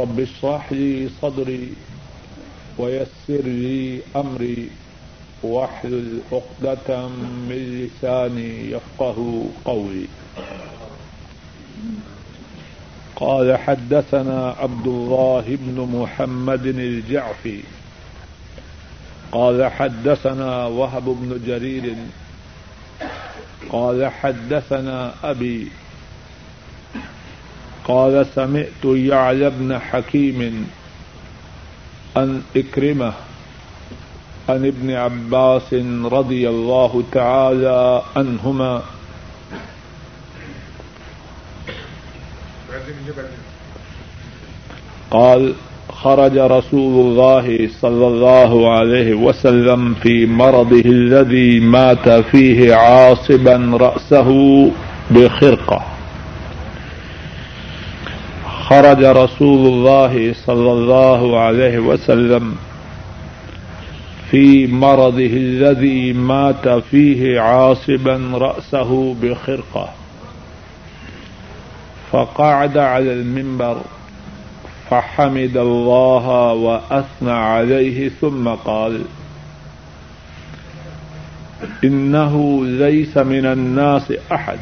رب اشرح لي صدري ويسر لي أمري واحلل عقدة من لساني يفقه قولي. قال حدثنا عبد الله بن محمد الجعفي. قال حدثنا وهب بن جرير. قال حدثنا أبي قال سمعت يعلى بن حكيم أن إكرمه عن ابن عباس رضي الله تعالى عنهما. قال خرج رسول الله صلى الله عليه وسلم في مرضه الذي مات فيه عاصبا رأسه بخرقة. خرج رسول الله صلى الله عليه وسلم في مرضه الذي مات فيه عاصبا رأسه بخرقة. فقعد على المنبر، فحمد الله وأثنى عليه، ثم قال إنه ليس من الناس أحد.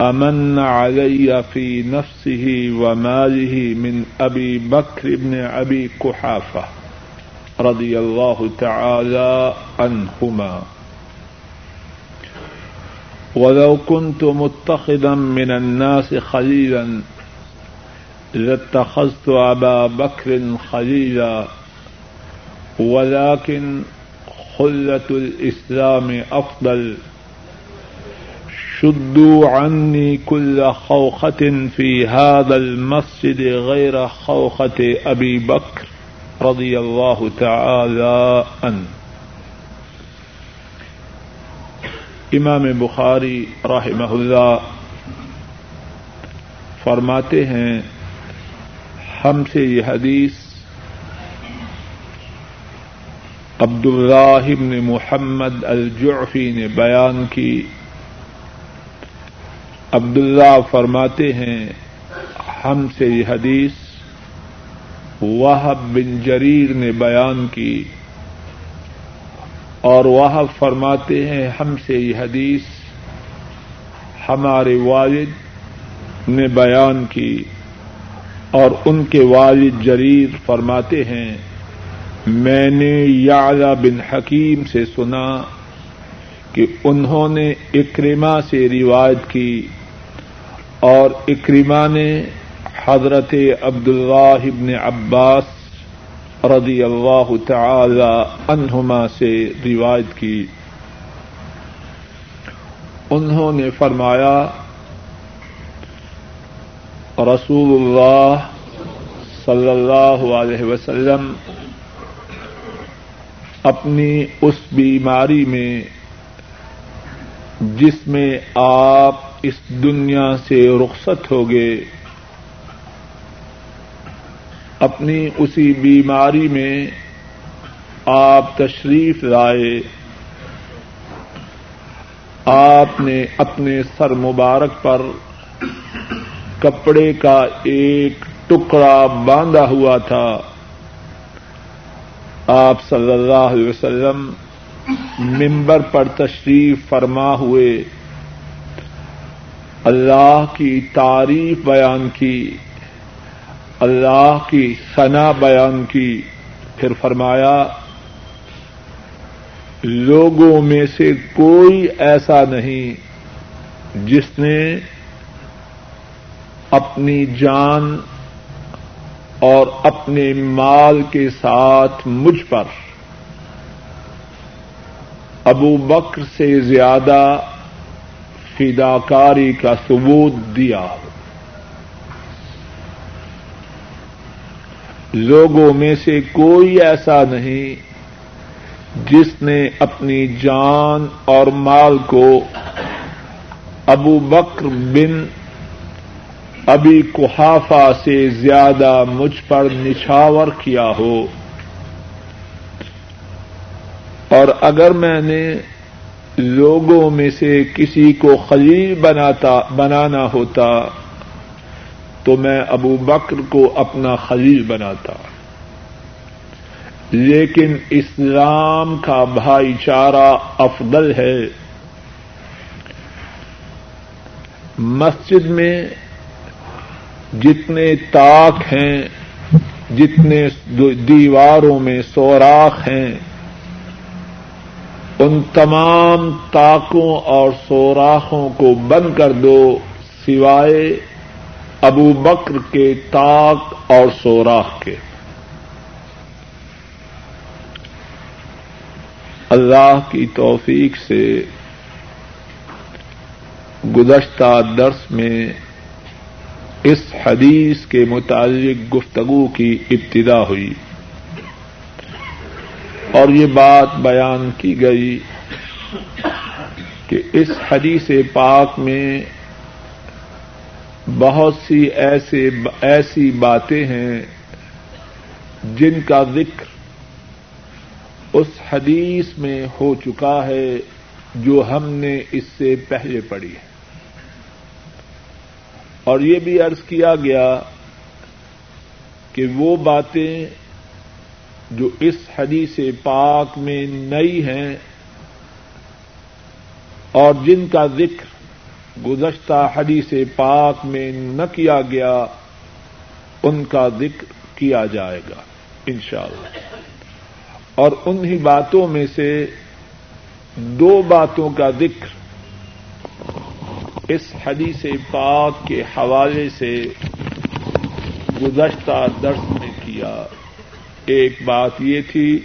أمن علي في نفسه وماله من أبي بكر بن أبي كحافة رضي الله تعالى عنهما. ولو كنت متخذا من الناس خليلا لاتخذت أبا بكر خليلا، ولكن خلة الإسلام أفضل. شدوا عني كل خوخة في هذا المسجد غير خوخة أبي بكر رضي الله تعالى عنه. امام بخاری رحمہ اللہ فرماتے ہیں، ہم سے یہ حدیث عبد اللہ بن محمد الجعفی نے بیان کی۔ عبداللہ فرماتے ہیں، ہم سے یہ حدیث وہب بن جریر نے بیان کی۔ اور وہ فرماتے ہیں، ہم سے یہ حدیث ہمارے والد نے بیان کی۔ اور ان کے والد جریر فرماتے ہیں، میں نے یعلا بن حکیم سے سنا کہ انہوں نے اکریما سے روایت کی۔ اور اکریما نے حضرت عبداللہ ابن عباس رضی اللہ تعالی عنہما سے روایت کی۔ انہوں نے فرمایا، رسول اللہ صلی اللہ علیہ وسلم اپنی اس بیماری میں جس میں آپ اس دنیا سے رخصت ہو گئے اپنی اسی بیماری میں آپ تشریف لائے، آپ نے اپنے سر مبارک پر کپڑے کا ایک ٹکڑا باندھا ہوا تھا۔ آپ صلی اللہ علیہ وسلم ممبر پر تشریف فرما ہوئے۔ اللہ کی تعریف بیان کی۔ اللہ کی ثنا بیان کی۔ پھر فرمایا، لوگوں میں سے کوئی ایسا نہیں جس نے اپنی جان اور اپنے مال کے ساتھ مجھ پر ابو بکر سے زیادہ فداکاری کا ثبوت دیا۔ لوگوں میں سے کوئی ایسا نہیں جس نے اپنی جان اور مال کو ابو بکر بن ابھی کحافہ سے زیادہ مجھ پر نچھاور کیا ہو۔ اور اگر میں نے لوگوں میں سے کسی کو خلیل بناتا بنانا ہوتا تو میں ابو بکر کو اپنا خلیل بناتا۔ لیکن اسلام کا بھائی چارہ افضل ہے۔ مسجد میں جتنے تاک ہیں، جتنے دیواروں میں سوراخ ہیں ان تمام تاکوں اور سوراخوں کو بند کر دو، سوائے ابو بکر کے تاک اور سوراخ کے۔ اللہ کی توفیق سے گزشتہ درس میں اس حدیث کے متعلق گفتگو کی ابتدا ہوئی۔ اور یہ بات بیان کی گئی کہ اس حدیث پاک میں بہت سی ایسے ایسی باتیں ہیں جن کا ذکر اس حدیث میں ہو چکا ہے جو ہم نے اس سے پہلے پڑھی ہے۔ اور یہ بھی عرض کیا گیا کہ وہ باتیں جو اس حدیث پاک میں نئی ہیں اور جن کا ذکر گزشتہ حدیث پاک میں نہ کیا گیا، ان کا ذکر کیا جائے گا، انشاءاللہ۔ اور انہی باتوں میں سے دو باتوں کا ذکر اس حدیث پاک کے حوالے سے گزشتہ درس میں کیا۔ ایک بات یہ تھی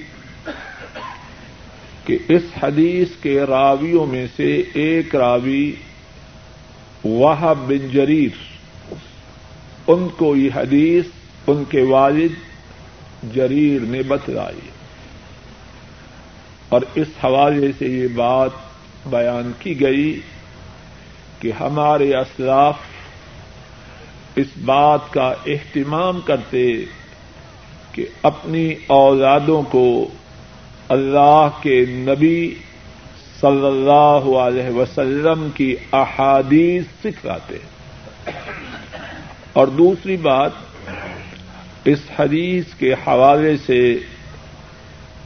کہ اس حدیث کے راویوں میں سے ایک راوی وہ بن جریر، ان کو یہ حدیث ان کے والد جریر نے بتلائی۔ اور اس حوالے سے یہ بات بیان کی گئی کہ ہمارے اسلاف اس بات کا اہتمام کرتے کہ اپنی اولادوں کو اللہ کے نبی صلی اللہ علیہ وسلم کی احادیث سکھلاتے اور دوسری بات، اس حدیث کے حوالے سے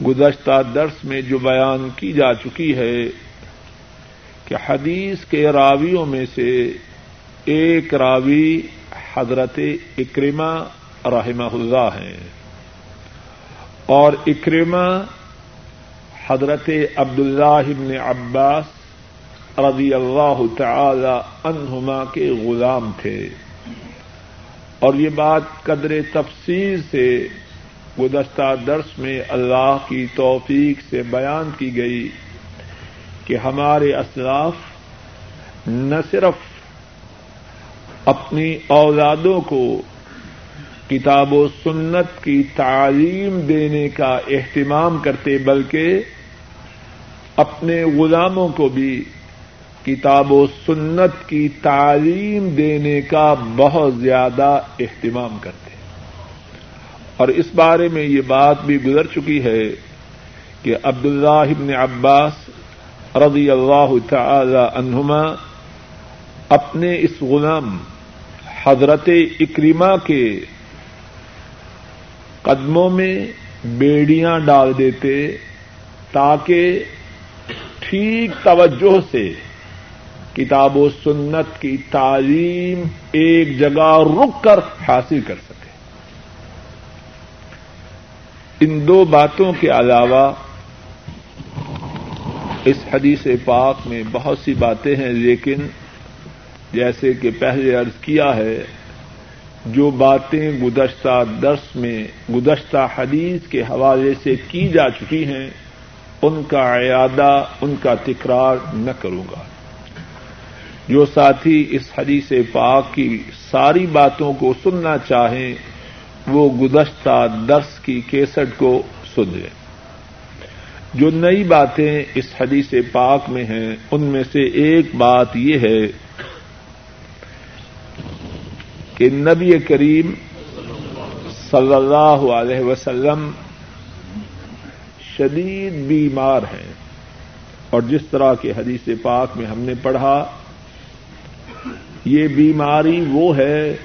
گزشتہ درس میں جو بیان کی جا چکی ہے کہ حدیث کے راویوں میں سے ایک راوی حضرت اکرما رحمہ اللہ ہیں۔ اور اکرما حضرت عبد اللہ عباس رضی اللہ تعالی عنہما کے غلام تھے۔ اور یہ بات قدر تفصیل سے گزشتہ درس میں اللہ کی توفیق سے بیان کی گئی کہ ہمارے اسلاف نہ صرف اپنی اولادوں کو کتاب و سنت کی تعلیم دینے کا اہتمام کرتے، بلکہ اپنے غلاموں کو بھی کتاب و سنت کی تعلیم دینے کا بہت زیادہ اہتمام کرتے۔ اور اس بارے میں یہ بات بھی گزر چکی ہے کہ عبد اللہ ابن عباس رضی اللہ تعالی عنہما اپنے اس غلام حضرت اکریما کے قدموں میں بیڑیاں ڈال دیتے تاکہ ٹھیک توجہ سے کتاب و سنت کی تعلیم ایک جگہ رک کر حاصل کر سکے۔ ان دو باتوں کے علاوہ اس حدیث پاک میں بہت سی باتیں ہیں، لیکن جیسے کہ پہلے عرض کیا ہے جو باتیں گزشتہ درس میں، گزشتہ حدیث کے حوالے سے کی جا چکی ہیں، ان کا اعادہ، ان کا تکرار نہ کروں گا۔ جو ساتھی اس حدیث پاک کی ساری باتوں کو سننا چاہیں، وہ گزشتہ درس کی کیسٹ کو سن لیں۔ جو نئی باتیں اس حدیث پاک میں ہیں، ان میں سے ایک بات یہ ہے کہ نبی کریم صلی اللہ علیہ وسلم شدید بیمار ہیں اور جس طرح کے حدیث پاک میں ہم نے پڑھا، یہ بیماری وہ ہے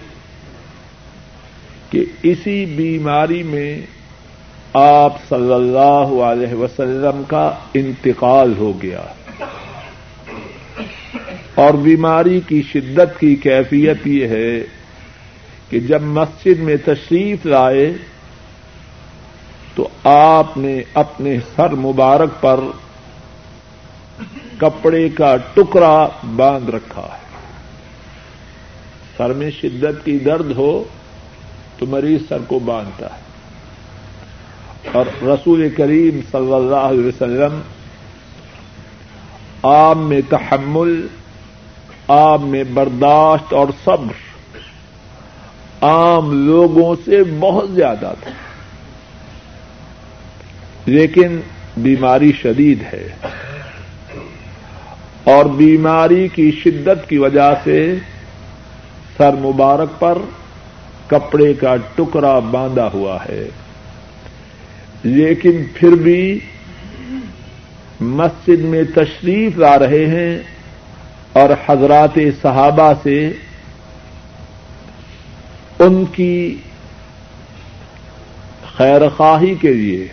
کہ اسی بیماری میں آپ صلی اللہ علیہ وسلم کا انتقال ہو گیا اور بیماری کی شدت کی کیفیت یہ ہے کہ جب مسجد میں تشریف لائے تو آپ نے اپنے سر مبارک پر کپڑے کا ٹکڑا باندھ رکھا ہے۔ سر میں شدت کی درد ہو تو مریض سر کو باندھتا ہے۔ اور رسول کریم صلی اللہ علیہ وسلم عام میں تحمل عام میں برداشت اور صبر عام لوگوں سے بہت زیادہ تھا لیکن بیماری شدید ہے۔ اور بیماری کی شدت کی وجہ سے سر مبارک پر کپڑے کا ٹکڑا باندھا ہوا ہے۔ لیکن پھر بھی مسجد میں تشریف لا رہے ہیں اور حضرات صحابہ سے ان کی خیر خواہی کے لیے،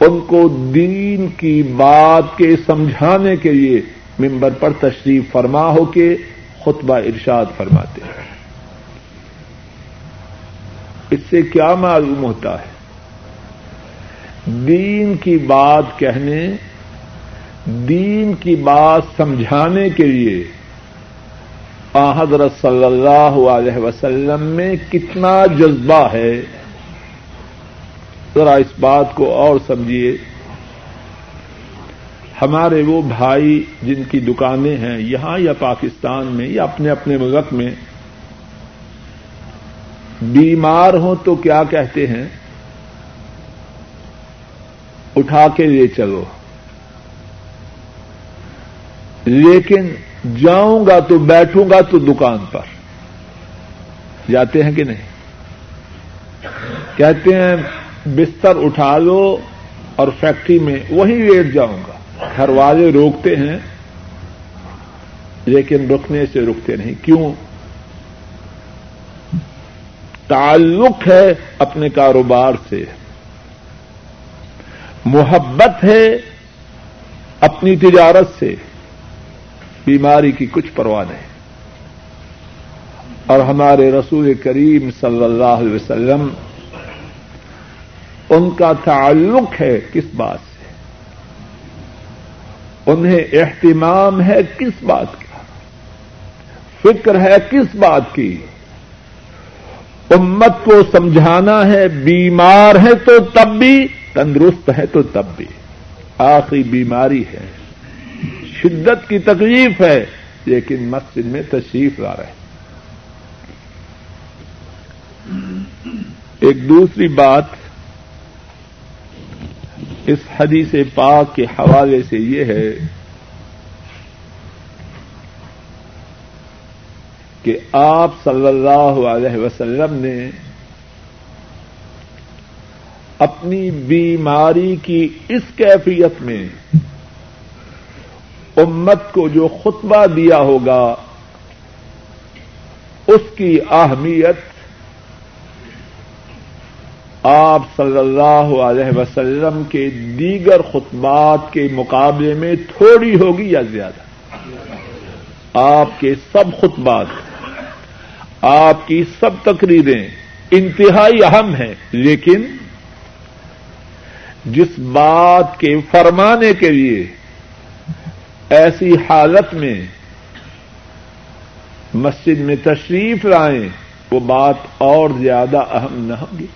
ان کو دین کی بات کے سمجھانے کے لیے ممبر پر تشریف فرما ہو کے خطبہ ارشاد فرماتے ہیں۔ اس سے کیا معلوم ہوتا ہے؟ دین کی بات کہنے، دین کی بات سمجھانے کے لیے حضرت صلی اللہ علیہ وسلم میں کتنا جذبہ ہے۔ ذرا اس بات کو اور سمجھیے۔ ہمارے وہ بھائی جن کی دکانیں ہیں یہاں یا پاکستان میں یا اپنے اپنے ملک میں، بیمار ہوں تو کیا کہتے ہیں؟ اٹھا کے لے چلو۔ لیکن جاؤں گا تو بیٹھوں گا تو دکان پر۔ جاتے ہیں کہ نہیں؟ کہتے ہیں، بستر اٹھا لو اور فیکٹری میں وہیں لیٹ جاؤں گا۔ گھر والے روکتے ہیں، لیکن رکنے سے رکتے نہیں۔ کیوں؟ تعلق ہے اپنے کاروبار سے۔ محبت ہے اپنی تجارت سے۔ بیماری کی کچھ پرواہ نہیں۔ اور ہمارے رسول کریم صلی اللہ علیہ وسلم، ان کا تعلق ہے کس بات سے؟ انہیں اہتمام ہے کس بات کا؟ فکر ہے کس بات کی؟ امت کو سمجھانا ہے، بیمار ہے تو تب بھی، تندرست ہے تو تب بھی۔ آخری بیماری ہے۔ شدت کی تکلیف ہے، لیکن مسجد میں تشریف لا رہے ایک دوسری بات اس حدیث پاک کے حوالے سے یہ ہے کہ آپ صلی اللہ علیہ وسلم نے اپنی بیماری کی اس کیفیت میں امت کو جو خطبہ دیا ہوگا، اس کی اہمیت آپ صلی اللہ علیہ وسلم کے دیگر خطبات کے مقابلے میں تھوڑی ہوگی یا زیادہ؟ آپ کے سب خطبات، آپ کی سب تقریریں انتہائی اہم ہیں، لیکن جس بات کے فرمانے کے لیے ایسی حالت میں مسجد میں تشریف لائیں، وہ بات اور زیادہ اہم نہ ہوگی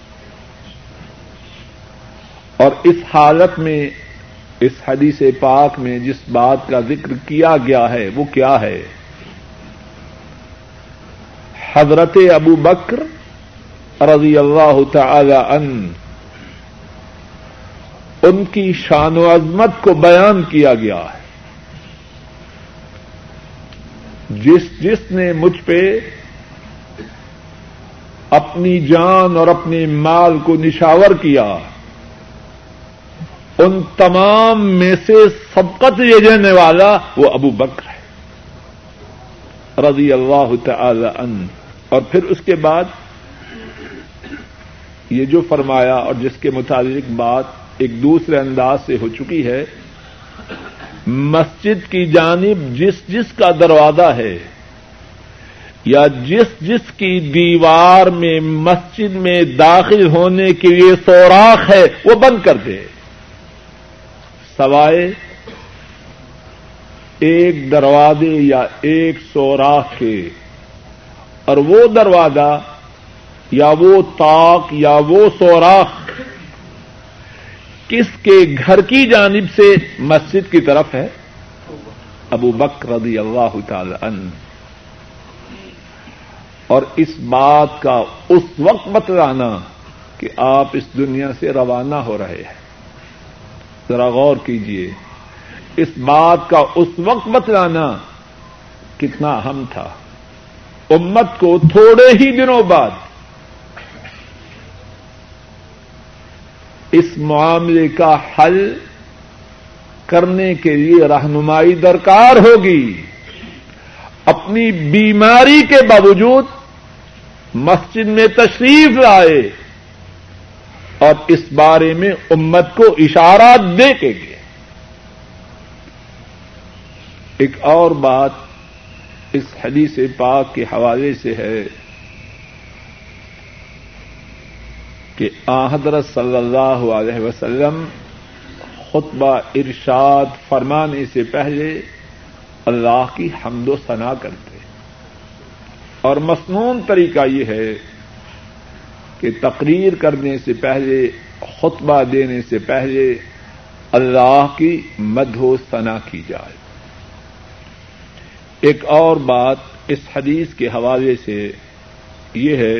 اور اس حالت میں، اس حدیث پاک میں جس بات کا ذکر کیا گیا ہے، وہ کیا ہے؟ حضرت ابو بکر رضی اللہ تعالی ان ان کی شان و عظمت کو بیان کیا گیا ہے۔ جس جس نے مجھ پہ اپنی جان اور اپنے مال کو نشاور کیا، ان تمام میں سے سبقت لے جانے والا وہ ابو بکر ہے۔ رضی اللہ تعالی ان اور پھر اس کے بعد یہ جو فرمایا اور جس کے متعلق بات ایک دوسرے انداز سے ہو چکی ہے مسجد کی جانب جس جس کا دروازہ ہے یا جس جس کی دیوار میں مسجد میں داخل ہونے کے لیے سوراخ ہے، وہ بند کر دے۔ سوائے ایک دروازے یا ایک سوراخ کے۔ اور وہ دروازہ یا وہ تاک یا وہ سوراخ کس کے گھر کی جانب سے مسجد کی طرف ہے؟ ابو بکر رضی اللہ تعالی عنہ۔ اور اس بات کا اس وقت بتلانا کہ آپ اس دنیا سے روانہ ہو رہے ہیں۔ ذرا غور کیجیے اس بات کا اس وقت بتلانا کتنا اہم تھا۔ امت کو تھوڑے ہی دنوں بعد اس معاملے کا حل کرنے کے لیے رہنمائی درکار ہوگی۔ اپنی بیماری کے باوجود مسجد میں تشریف لائے اور اس بارے میں امت کو اشارات دے کے گئے۔ ایک اور بات اس حدیث پاک کے حوالے سے ہے۔ کہ حضرت صلی اللہ علیہ وسلم خطبہ ارشاد فرمانے سے پہلے اللہ کی حمد و ثنا کرتے اور مصنون طریقہ یہ ہے کہ تقریر کرنے سے پہلے، خطبہ دینے سے پہلے اللہ کی مدھ و ثنا کی جائے۔ ایک اور بات اس حدیث کے حوالے سے یہ ہے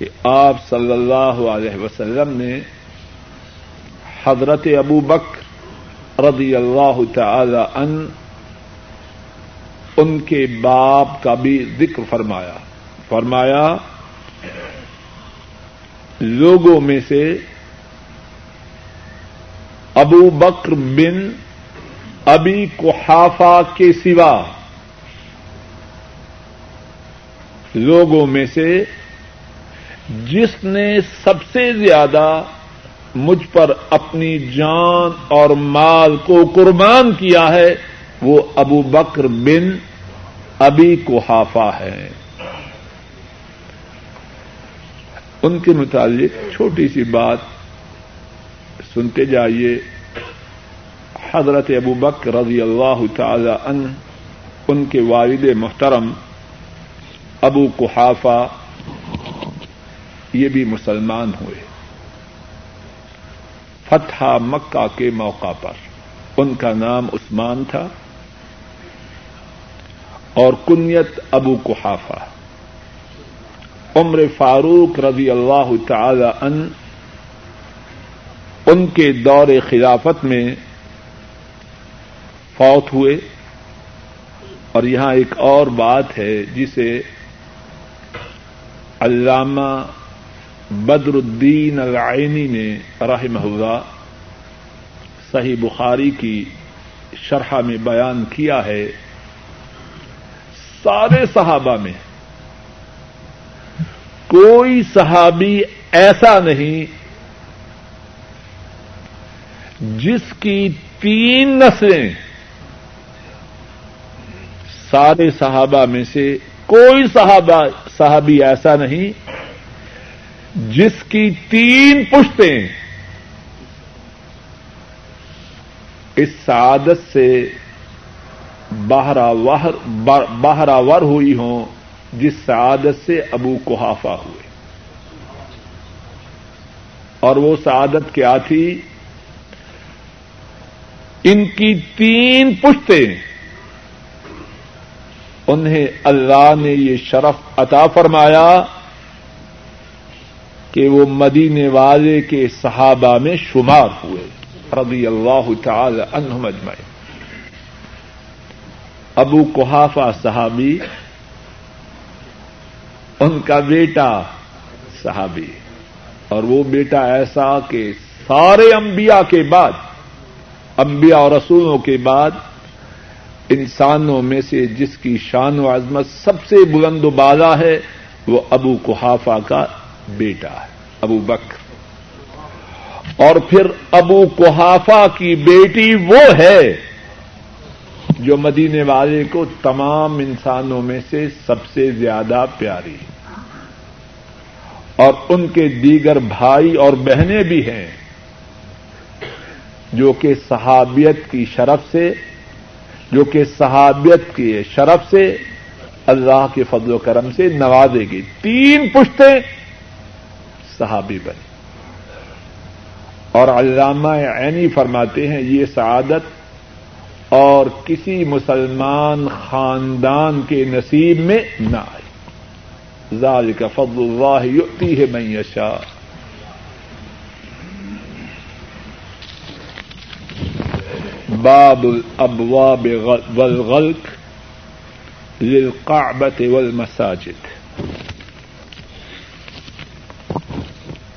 کہ آپ صلی اللہ علیہ وسلم نے حضرت ابو بکر رضی اللہ تعالی ان ان کے باپ کا بھی ذکر فرمایا۔ فرمایا، لوگوں میں سے ابو بکر بن ابی کوحافا کے سوا لوگوں میں سے جس نے سب سے زیادہ مجھ پر اپنی جان اور مال کو قربان کیا ہے، وہ ابو بکر بن ابی کوحافا ہے ان کے متعلق چھوٹی سی بات سنتے جائیے۔ حضرت ابو بک رضی اللہ تعالی ان ان کے والد محترم ابو کحافہ یہ بھی مسلمان ہوئے۔ فتح مکہ کے موقع پر ان کا نام عثمان تھا اور کنیت ابو کحافہ عمر فاروق رضی اللہ تعالی ان ان کے دور خلافت میں فوت ہوئے۔ اور یہاں ایک اور بات ہے جسے علامہ بدر الدین العینی نے، رحمہ اللہ، صحیح بخاری کی شرح میں بیان کیا ہے۔ سارے صحابہ میں کوئی صحابی ایسا نہیں جس کی تین نسلیں سارے صحابہ میں سے کوئی صحابہ، صحابی ایسا نہیں جس کی تین پشتیں اس سعادت سے باہراور ہوئی ہوں، جس سعادت سے ابو کوحافہ ہوئے۔ اور وہ سعادت کیا تھی؟ ان کی تین پشتیں۔ انہیں اللہ نے یہ شرف عطا فرمایا۔ کہ وہ مدینے والے کے صحابہ میں شمار ہوئے۔ رضی اللہ تعالی عنہم اجمعین۔ ابو کوحافہ صحابی، ان کا بیٹا صحابی۔ اور وہ بیٹا ایسا کہ سارے انبیاء کے بعد، انبیاء اور رسولوں کے بعد، انسانوں میں سے جس کی شان و عظمت سب سے بلند و بالا ہے، وہ ابو کوحافہ کا بیٹا ہے، ابو بکر۔ اور پھر ابو کوحافا کی بیٹی وہ ہے جو مدینے والے کو تمام انسانوں میں سے سب سے زیادہ پیاری اور ان کے دیگر بھائی اور بہنیں بھی ہیں، جو کہ صحابیت کی شرف سے، جو کہ صحابیت کی شرف سے اللہ کے فضل و کرم سے نوازے گی تین پشتے صحابی بنے۔ اور علامہ عینی فرماتے ہیں، یہ سعادت اور کسی مسلمان خاندان کے نصیب میں نہ آئے۔ ذالک فضل اللہ یؤتی ہے من یشاء۔ باب الابواب والغلق للقعبة والمساجد۔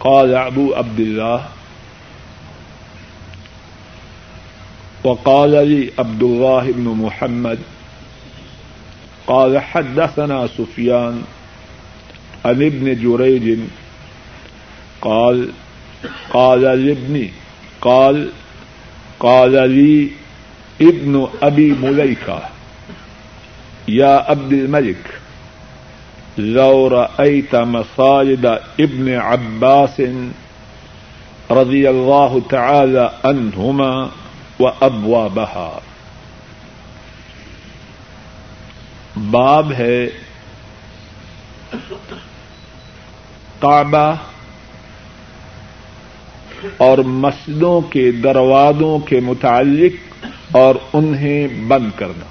قال ابو عبد الله وقال لي عبد الله بن محمد قال حدثنا سفيان عن ابن جريج قال قال لابني قال قال لي ابن ابي مليكه يا عبد الملك لو رأيت مصائد ابن عباس رضي الله تعالى عنهما وأبوابها. باب ہے کعبہ اور مسجدوں کے دروازوں کے متعلق اور انہیں بند کرنا۔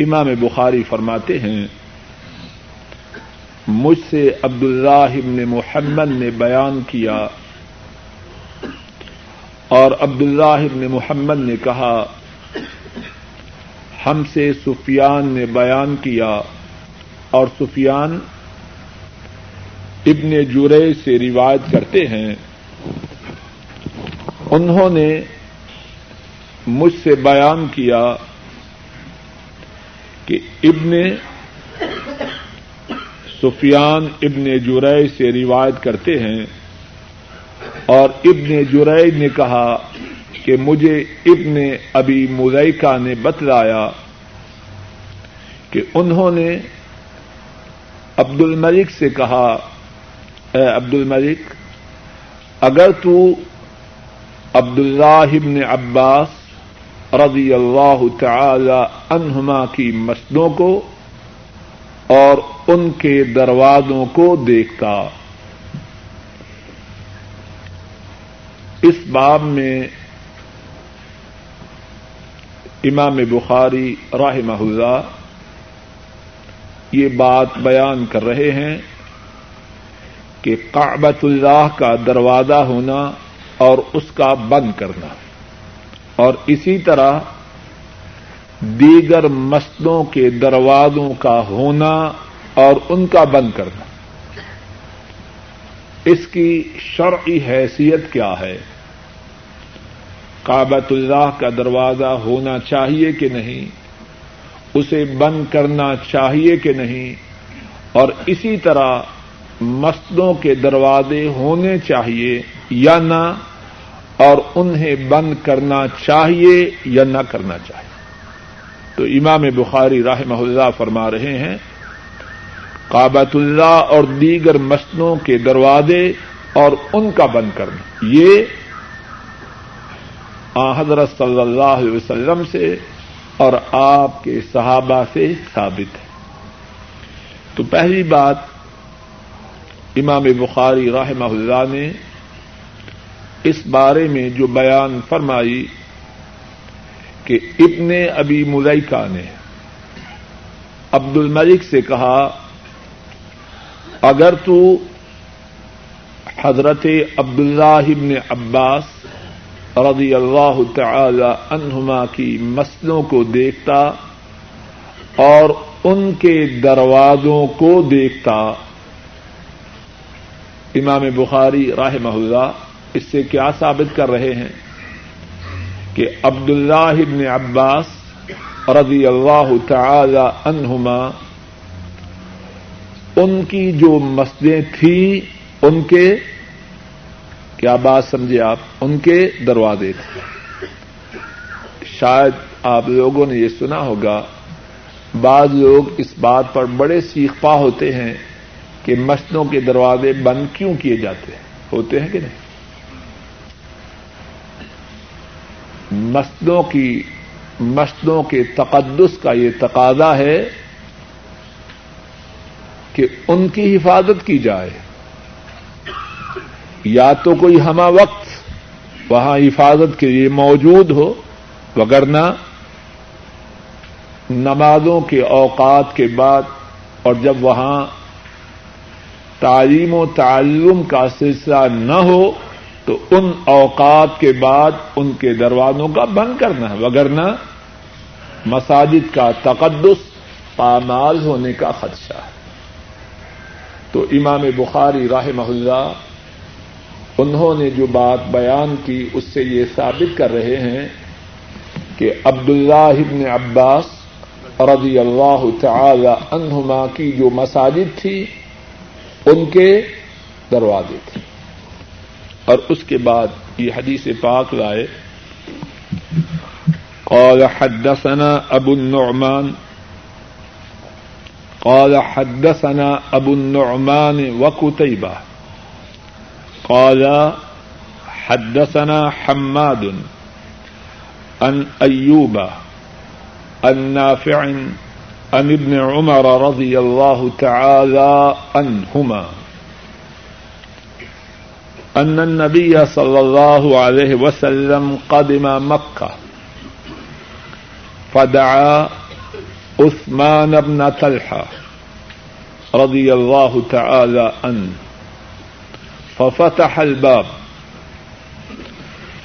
امام بخاری فرماتے ہیں، مجھ سے عبد اللہ ابن محمد نے بیان کیا اور عبد اللہ ابن محمد نے کہا، ہم سے سفیان نے بیان کیا اور سفیان ابن جورے سے روایت کرتے ہیں۔ انہوں نے مجھ سے بیان کیا کہ ابن سفیان ابن جرئی سے روایت کرتے ہیں اور ابن جرئی نے کہا کہ مجھے ابن ابی ملیکا نے بتلایا کہ انہوں نے عبد الملک سے کہا، اے عبد الملک اگر تو عبد اللہ ابن عباس رضی اللہ تعالی عنہما کی مسجدوں کو اور ان کے دروازوں کو دیکھتا۔ اس باب میں امام بخاری راہ محلہ یہ بات بیان کر رہے ہیں کہ کعبۃ اللہ کا دروازہ ہونا اور اس کا بند کرنا۔ اور اسی طرح دیگر مسجدوں کے دروازوں کا ہونا اور ان کا بند کرنا۔ اس کی شرعی حیثیت کیا ہے؟ کابت اللہ کا دروازہ ہونا چاہیے کہ نہیں؟ اسے بند کرنا چاہیے کہ نہیں؟ اور اسی طرح مسجدوں کے دروازے ہونے چاہیے یا نہ؟ اور انہیں بند کرنا چاہیے یا نہ کرنا چاہیے۔ تو امام بخاری راہ اللہ فرما رہے ہیں کابت اللہ اور دیگر مسنوں کے دروازے اور ان کا بند کرنا۔ یہ حضرت صلی اللہ علیہ وسلم سے اور آپ کے صحابہ سے ثابت ہے۔ تو پہلی بات، امام بخاری راہ اللہ نے اس بارے میں جو بیان فرمائی کہ ابن ابی ملیکا نے عبد الملک سے کہا، اگر تو حضرت عبد اللہ ابن عباس رضی اللہ تعالی عنہما کی مسلوں کو دیکھتا اور ان کے دروازوں کو دیکھتا، امام بخاری راہ محلہ اس سے کیا ثابت کر رہے ہیں کہ عبد اللہ ابن عباس رضی اللہ تعالی عنہما ان کی جو مسجدیں تھیں، ان کے، کیا بات سمجھے آپ؟ ان کے دروازے تھے۔ شاید آپ لوگوں نے یہ سنا ہوگا، بعض لوگ اس بات پر بڑے سیخ پا ہوتے ہیں کہ مسجدوں کے دروازے بند کیوں کیے جاتے ہیں؟ ہوتے ہیں کہ نہیں؟ مسجدوں کی مسجدوں کے تقدس کا یہ تقاضا ہے کہ ان کی حفاظت کی جائے۔ یا تو کوئی ہما وقت وہاں حفاظت کے لیے موجود ہو، وگرنہ نمازوں کے اوقات کے بعد اور جب وہاں تعلیم و تعلم کا سلسلہ نہ ہو تو ان اوقات کے بعد ان کے دروازوں کا بند کرنا ہے، وگرنہ مساجد کا تقدس پامال ہونے کا خدشہ ہے۔ تو امام بخاری راہ محلہ انہوں نے جو بات بیان کی، اس سے یہ ثابت کر رہے ہیں کہ عبد اللہ ابن عباس رضی اللہ تعالی عنہما کی جو مساجد تھی، ان کے دروازے تھے۔ اور اس کے بعد یہ حدیث پاک لائے۔ قال حدثنا ابو النعمان۔ قال حدثنا ابو النعمان وقتيبة۔ قال حدثنا حماد عن أيوب النافع عن ابن عمر رضي الله تعالى عنهما۔ أن النبي صلى الله عليه وسلم قدم مكة. فدعا عثمان بن طلحة رضي الله تعالى عنه. ففتح الباب.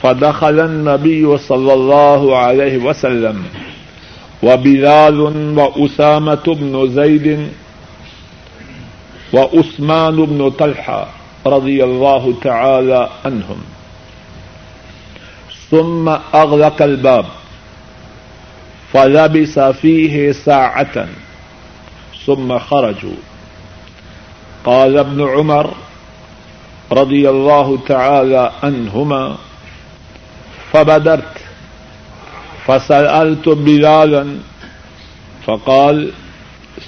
فدخل النبي صلى الله عليه وسلم وبلال وأسامة بن زيد وأثمان بن طلحة. رضي الله تعالى عنهم ثم أغلق الباب. فلبس فيه ساعة ثم خرجوا. قال ابن عمر رضي الله تعالى عنهما فبدرت، فسألت بلالا، فقال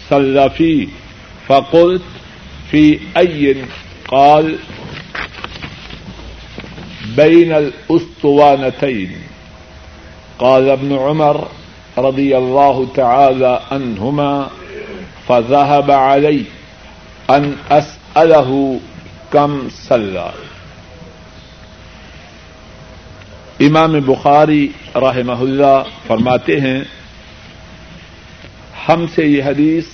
صل في فقلت في أي قال بين الأسطوانتين. قال ابن عمر رضي الله تعالى عنهما فذهب علي أن أسأله كم صلى امام بخاری رحمہ اللہ فرماتے ہیں، ہم سے یہ حدیث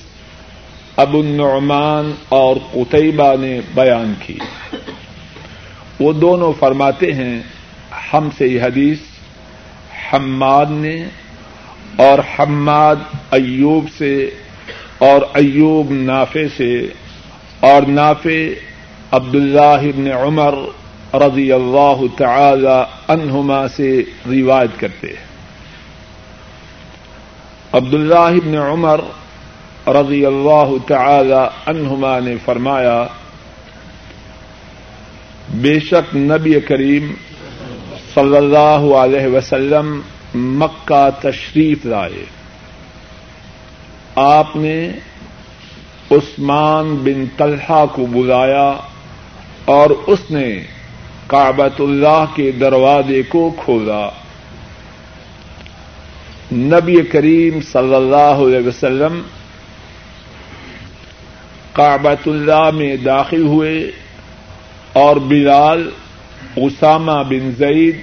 ابو النعمان اور قطیبہ نے بیان کی۔ وہ دونوں فرماتے ہیں، ہم سے یہ حدیث حماد نے اور حماد ایوب سے اور ایوب نافے سے اور نافے عبد اللہ عمر رضی اللہ تعالی عنہما سے روایت کرتے ہیں۔ عبد اللہ عمر رضی اللہ تعالی عنہما نے فرمایا، بے شک نبی کریم صلی اللہ علیہ وسلم مکہ تشریف لائے۔ آپ نے عثمان بن طلحہ کو بلایا اور اس نے کابت اللہ کے دروازے کو کھولا۔ نبی کریم صلی اللہ علیہ وسلم کابت اللہ میں داخل ہوئے اور بلال، اسامہ بن زید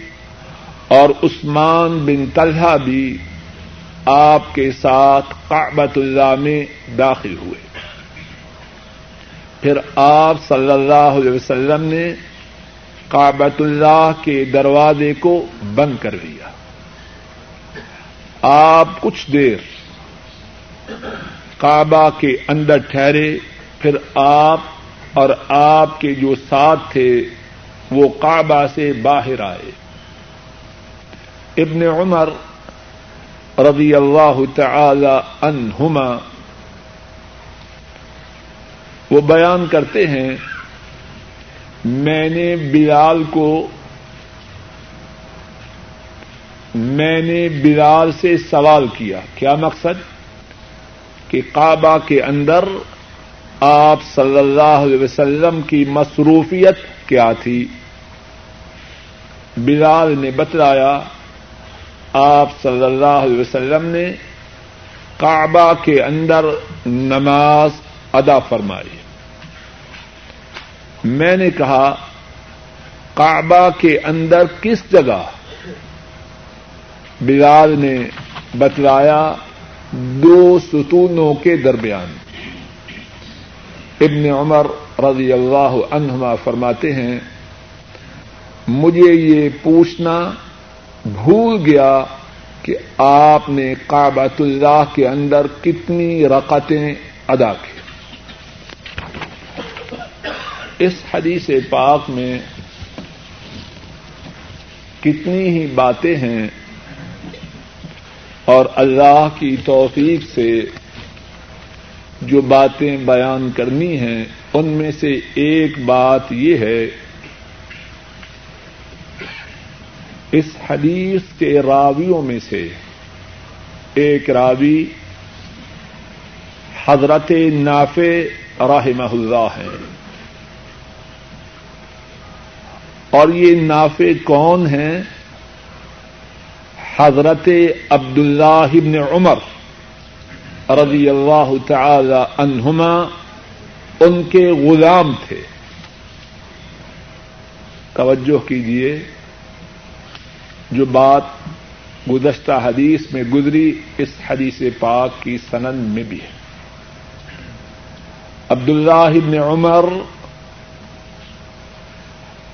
اور عثمان بن طلحہ بھی آپ کے ساتھ کابت اللہ میں داخل ہوئے۔ پھر آپ صلی اللہ علیہ وسلم نے کابت اللہ کے دروازے کو بند کر دیا۔ آپ کچھ دیر کعبہ کے اندر ٹھہرے پھر آپ اور آپ کے جو ساتھ تھے، وہ کعبہ سے باہر آئے۔ ابن عمر رضی اللہ تعالی عنہما وہ بیان کرتے ہیں، میں نے بلال کو، میں نے بلال سے سوال کیا۔ کیا مقصد؟ کہ کعبہ کے اندر آپ صلی اللہ علیہ وسلم کی مصروفیت کیا تھی؟ بلال نے بتلایا، آپ صلی اللہ علیہ وسلم نے کعبہ کے اندر نماز ادا فرمائی۔ میں نے کہا، کعبہ کے اندر کس جگہ؟ بلال نے بتلایا، دو ستونوں کے درمیان۔ ابن عمر رضی اللہ عنہما فرماتے ہیں، مجھے یہ پوچھنا بھول گیا کہ آپ نے کابت اللہ کے اندر کتنی رقطیں ادا کی۔ اس حدیث پاک میں کتنی ہی باتیں ہیں اور اللہ کی توفیق سے جو باتیں بیان کرنی ہیں، ان میں سے ایک بات یہ ہے، اس حدیث کے راویوں میں سے ایک راوی حضرت نافع رحمہ اللہ ہے اور یہ نافع کون ہیں؟ حضرت عبد اللہ ابن عمر۔ رضی اللہ تعالی عنہما، ان کے غلام تھے۔ توجہ کیجیے جو بات گزشتہ حدیث میں گزری، اس حدیث پاک کی سنن میں بھی ہے۔ عبد اللہ ابن عمر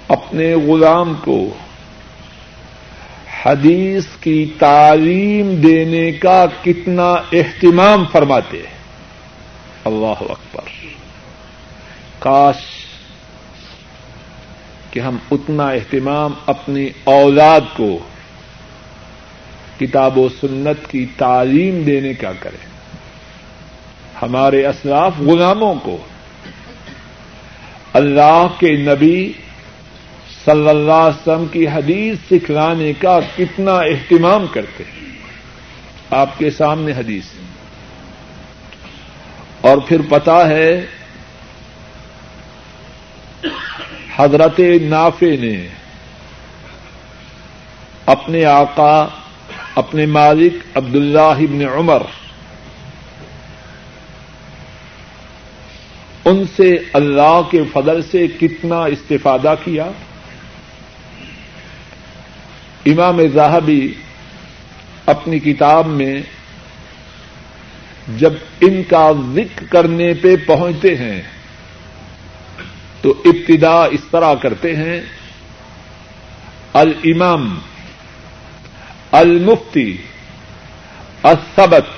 اپنے غلام کو حدیث کی تعلیم دینے کا کتنا اہتمام فرماتے ہیں۔ اللہ اکبر۔ کاش کہ ہم اتنا اہتمام اپنی اولاد کو کتاب و سنت کی تعلیم دینے کا کریں۔ ہمارے اسلاف غلاموں کو اللہ کے نبی صلی اللہ علیہ وسلم کی حدیث سکھلانے کا کتنا اہتمام کرتے ہیں۔ آپ کے سامنے حدیث۔ اور پھر پتا ہے حضرت نافع نے اپنے آقا، اپنے مالک عبد اللہ ابن عمر ان سے اللہ کے فضل سے کتنا استفادہ کیا۔ امام زاہبی اپنی کتاب میں جب ان کا ذکر کرنے پہ پہنچتے ہیں، تو ابتدا اس طرح کرتے ہیں المام المفتی السبت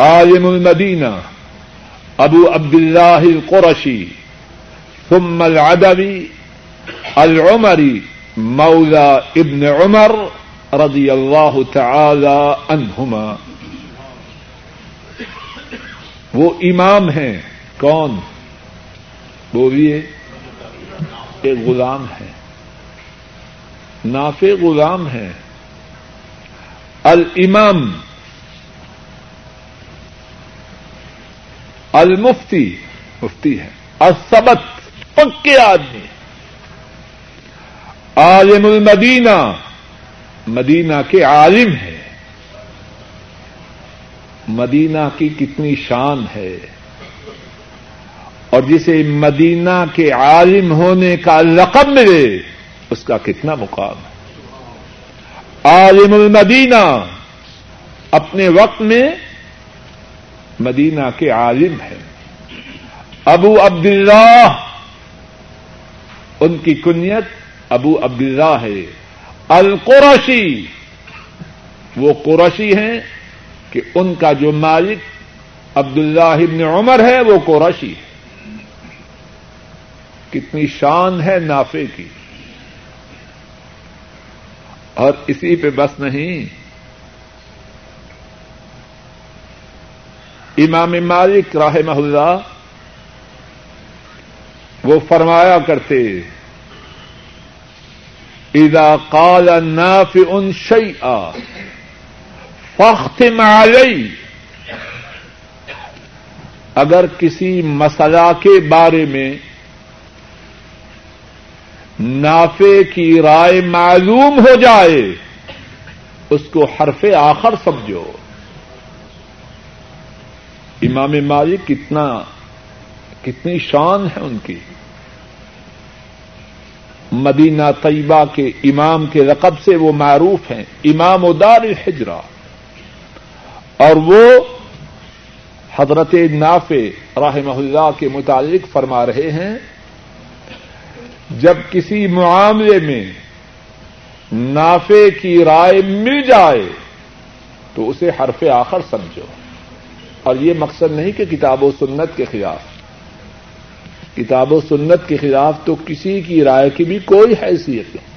عالم المدینہ، ابو عبد اللہ القرشی، ثم العدوی، العمری مولا ابن عمر رضی اللہ تعالی عنہما۔ وہ امام ہیں۔ کون؟ بولیے۔ ایک غلام ہے۔ نافع غلام ہے۔ المام المفتی۔ مفتی ہے۔ السبت پکے آدمی۔ عالم المدینہ مدینہ کے عالم ہے مدینہ کی کتنی شان ہے اور جسے مدینہ کے عالم ہونے کا لقب ملے اس کا کتنا مقام ہے عالم المدینہ اپنے وقت میں مدینہ کے عالم ہے ابو عبداللہ ان کی کنیت ابو عبداللہ ہے۔ القرشی وہ قرشی ہیں کہ ان کا جو مالک عبد اللہ عمر ہے، وہ قرشی ہے۔ کتنی شان ہے نافے کی۔ اور اسی پہ بس نہیں۔ امام مالک راہ اللہ وہ فرمایا کرتے اذا قال النافع شيئا، فاختم علي اگر کسی مسئلہ کے بارے میں نافع کی رائے معلوم ہو جائے، اس کو حرف آخر سمجھو۔ امام مالک کتنا، کتنی شان ہے ان کی۔ مدینہ طیبہ کے امام کے رقب سے وہ معروف ہیں، امام و دار الحجرا اور وہ حضرت نافع رحمہ اللہ کے متعلق فرما رہے ہیں، جب کسی معاملے میں نافع کی رائے مل جائے تو اسے حرف آخر سمجھو۔ اور یہ مقصد نہیں کہ کتاب و سنت کے خلاف۔ کتاب و سنت کے خلاف تو کسی کی رائے کی بھی کوئی حیثیت نہیں۔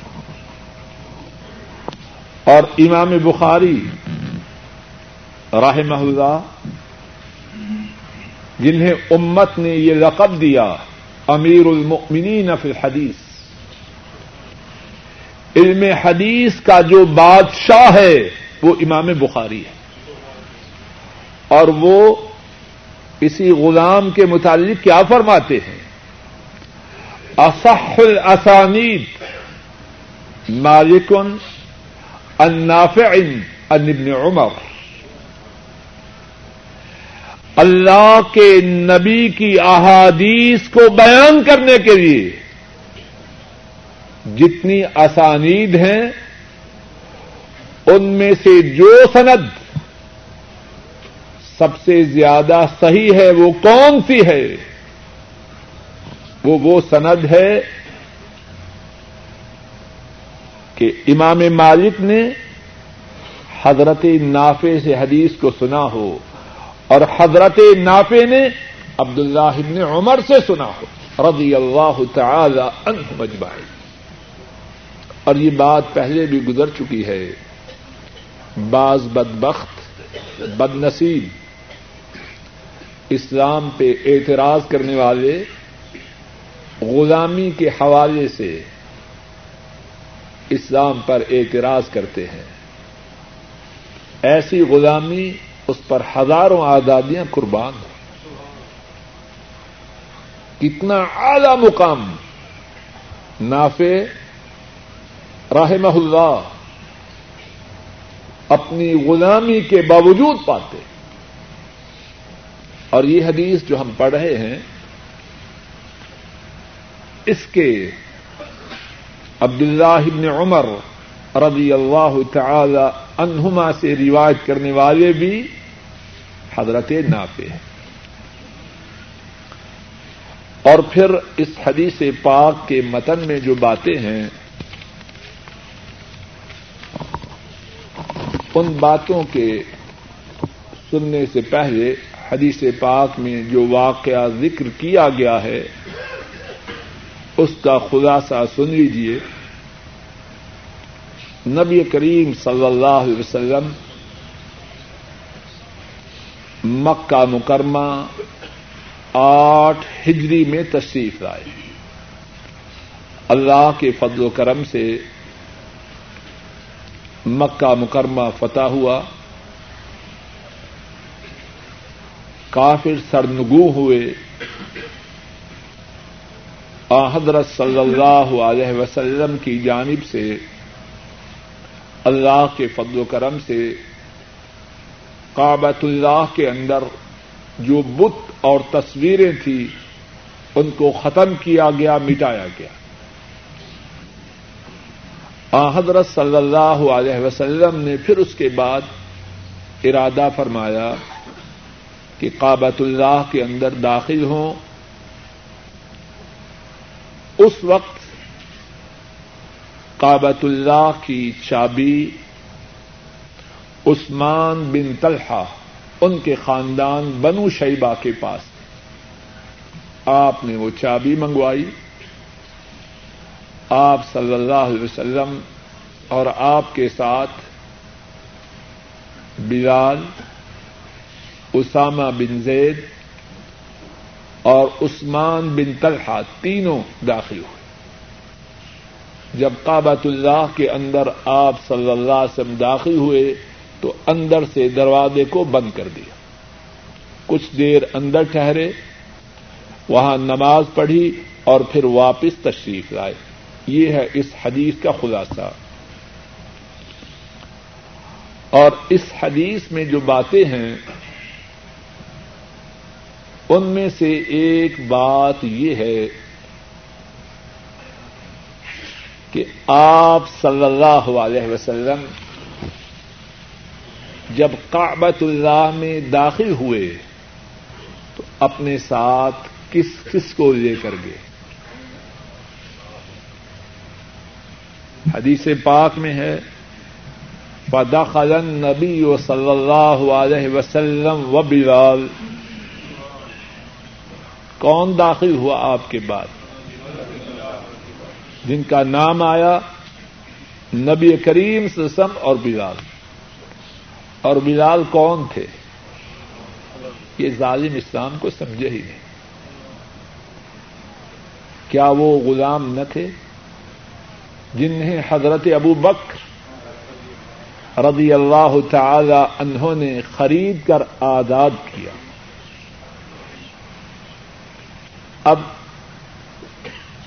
اور امام بخاری راہ محلہ جنہیں امت نے یہ لقب دیا، امیر المؤمنین فی الحدیث۔ علم حدیث کا جو بادشاہ ہے، وہ امام بخاری ہے۔ اور وہ اسی غلام کے متعلق کیا فرماتے ہیں؟ اصح الاسانید مالکن النافع عن ابن عمر. اللہ کے نبی کی احادیث کو بیان کرنے کے لیے جتنی اسانید ہیں، ان میں سے جو سند سب سے زیادہ صحیح ہے وہ کون سی ہے؟ وہ وہ سند ہے کہ امام مالک نے حضرت نافع سے حدیث کو سنا ہو اور حضرت نافع نے عبد اللہ عمر سے سنا ہو، رضی اللہ تعالی عنہ مجمعین اور یہ بات پہلے بھی گزر چکی ہے۔ بعض بدبخت بد نصیب اسلام پہ اعتراض کرنے والے غلامی کے حوالے سے اسلام پر اعتراض کرتے ہیں۔ ایسی غلامی اس پر ہزاروں آزادیاں قربان ہوں کتنا اعلی مقام نافع رحمہ اللہ اپنی غلامی کے باوجود پاتے اور یہ حدیث جو ہم پڑھ رہے ہیں اس کے عبداللہ ابن عمر رضی اللہ تعالی عنہما سے روایت کرنے والے بھی حضرت نافع ہیں۔ اور پھر اس حدیث پاک کے متن میں جو باتیں ہیں، ان باتوں کے سننے سے پہلے حدیث پاک میں جو واقعہ ذکر کیا گیا ہے اس کا خلاصہ سن لیجیے نبی کریم صلی اللہ علیہ وسلم مکہ مکرمہ آٹھ ہجری میں تشریف لائے۔ اللہ کے فضل و کرم سے مکہ مکرمہ فتح ہوا۔ کافر سرنگو ہوئے۔ حضرت صلی اللہ علیہ وسلم کی جانب سے اللہ کے فضل و کرم سے کابت اللہ کے اندر جو بت اور تصویریں تھیں، ان کو ختم کیا گیا، مٹایا گیا۔ حضرت صلی اللہ علیہ وسلم نے پھر اس کے بعد ارادہ فرمایا کہ کابت اللہ کے اندر داخل ہوں۔ اس وقت کابت اللہ کی چابی عثمان بن طلحہ، ان کے خاندان بنو شیبہ کے پاس آپ نے وہ چابی منگوائی۔ آپ صلی اللہ علیہ وسلم اور آپ کے ساتھ بلال، اسامہ بن زید اور عثمان بن طلحہ تینوں داخل ہوئے۔ جب کابت اللہ کے اندر آپ صلی اللہ علیہ وسلم داخل ہوئے تو اندر سے دروازے کو بند کر دیا۔ کچھ دیر اندر ٹھہرے، وہاں نماز پڑھی اور پھر واپس تشریف لائے۔ یہ ہے اس حدیث کا خلاصہ۔ اور اس حدیث میں جو باتیں ہیں ان میں سے ایک بات یہ ہے کہ آپ صلی اللہ علیہ وسلم جب کابت اللہ میں داخل ہوئے تو اپنے ساتھ کس کس کو لے کر گئے؟ حدیث پاک میں ہے، فدخل نبی و صلی اللہ علیہ وسلم و بلال کون داخل ہوا آپ کے بعد؟ جن کا نام آیا نبی کریم سسم اور بلال۔ اور بلال کون تھے؟ یہ ظالم اسلام کو سمجھے ہی نہیں۔ کیا وہ غلام نہ تھے؟ جنہیں حضرت ابو بکر رضی اللہ تعالی انہوں نے خرید کر آزاد کیا۔ اب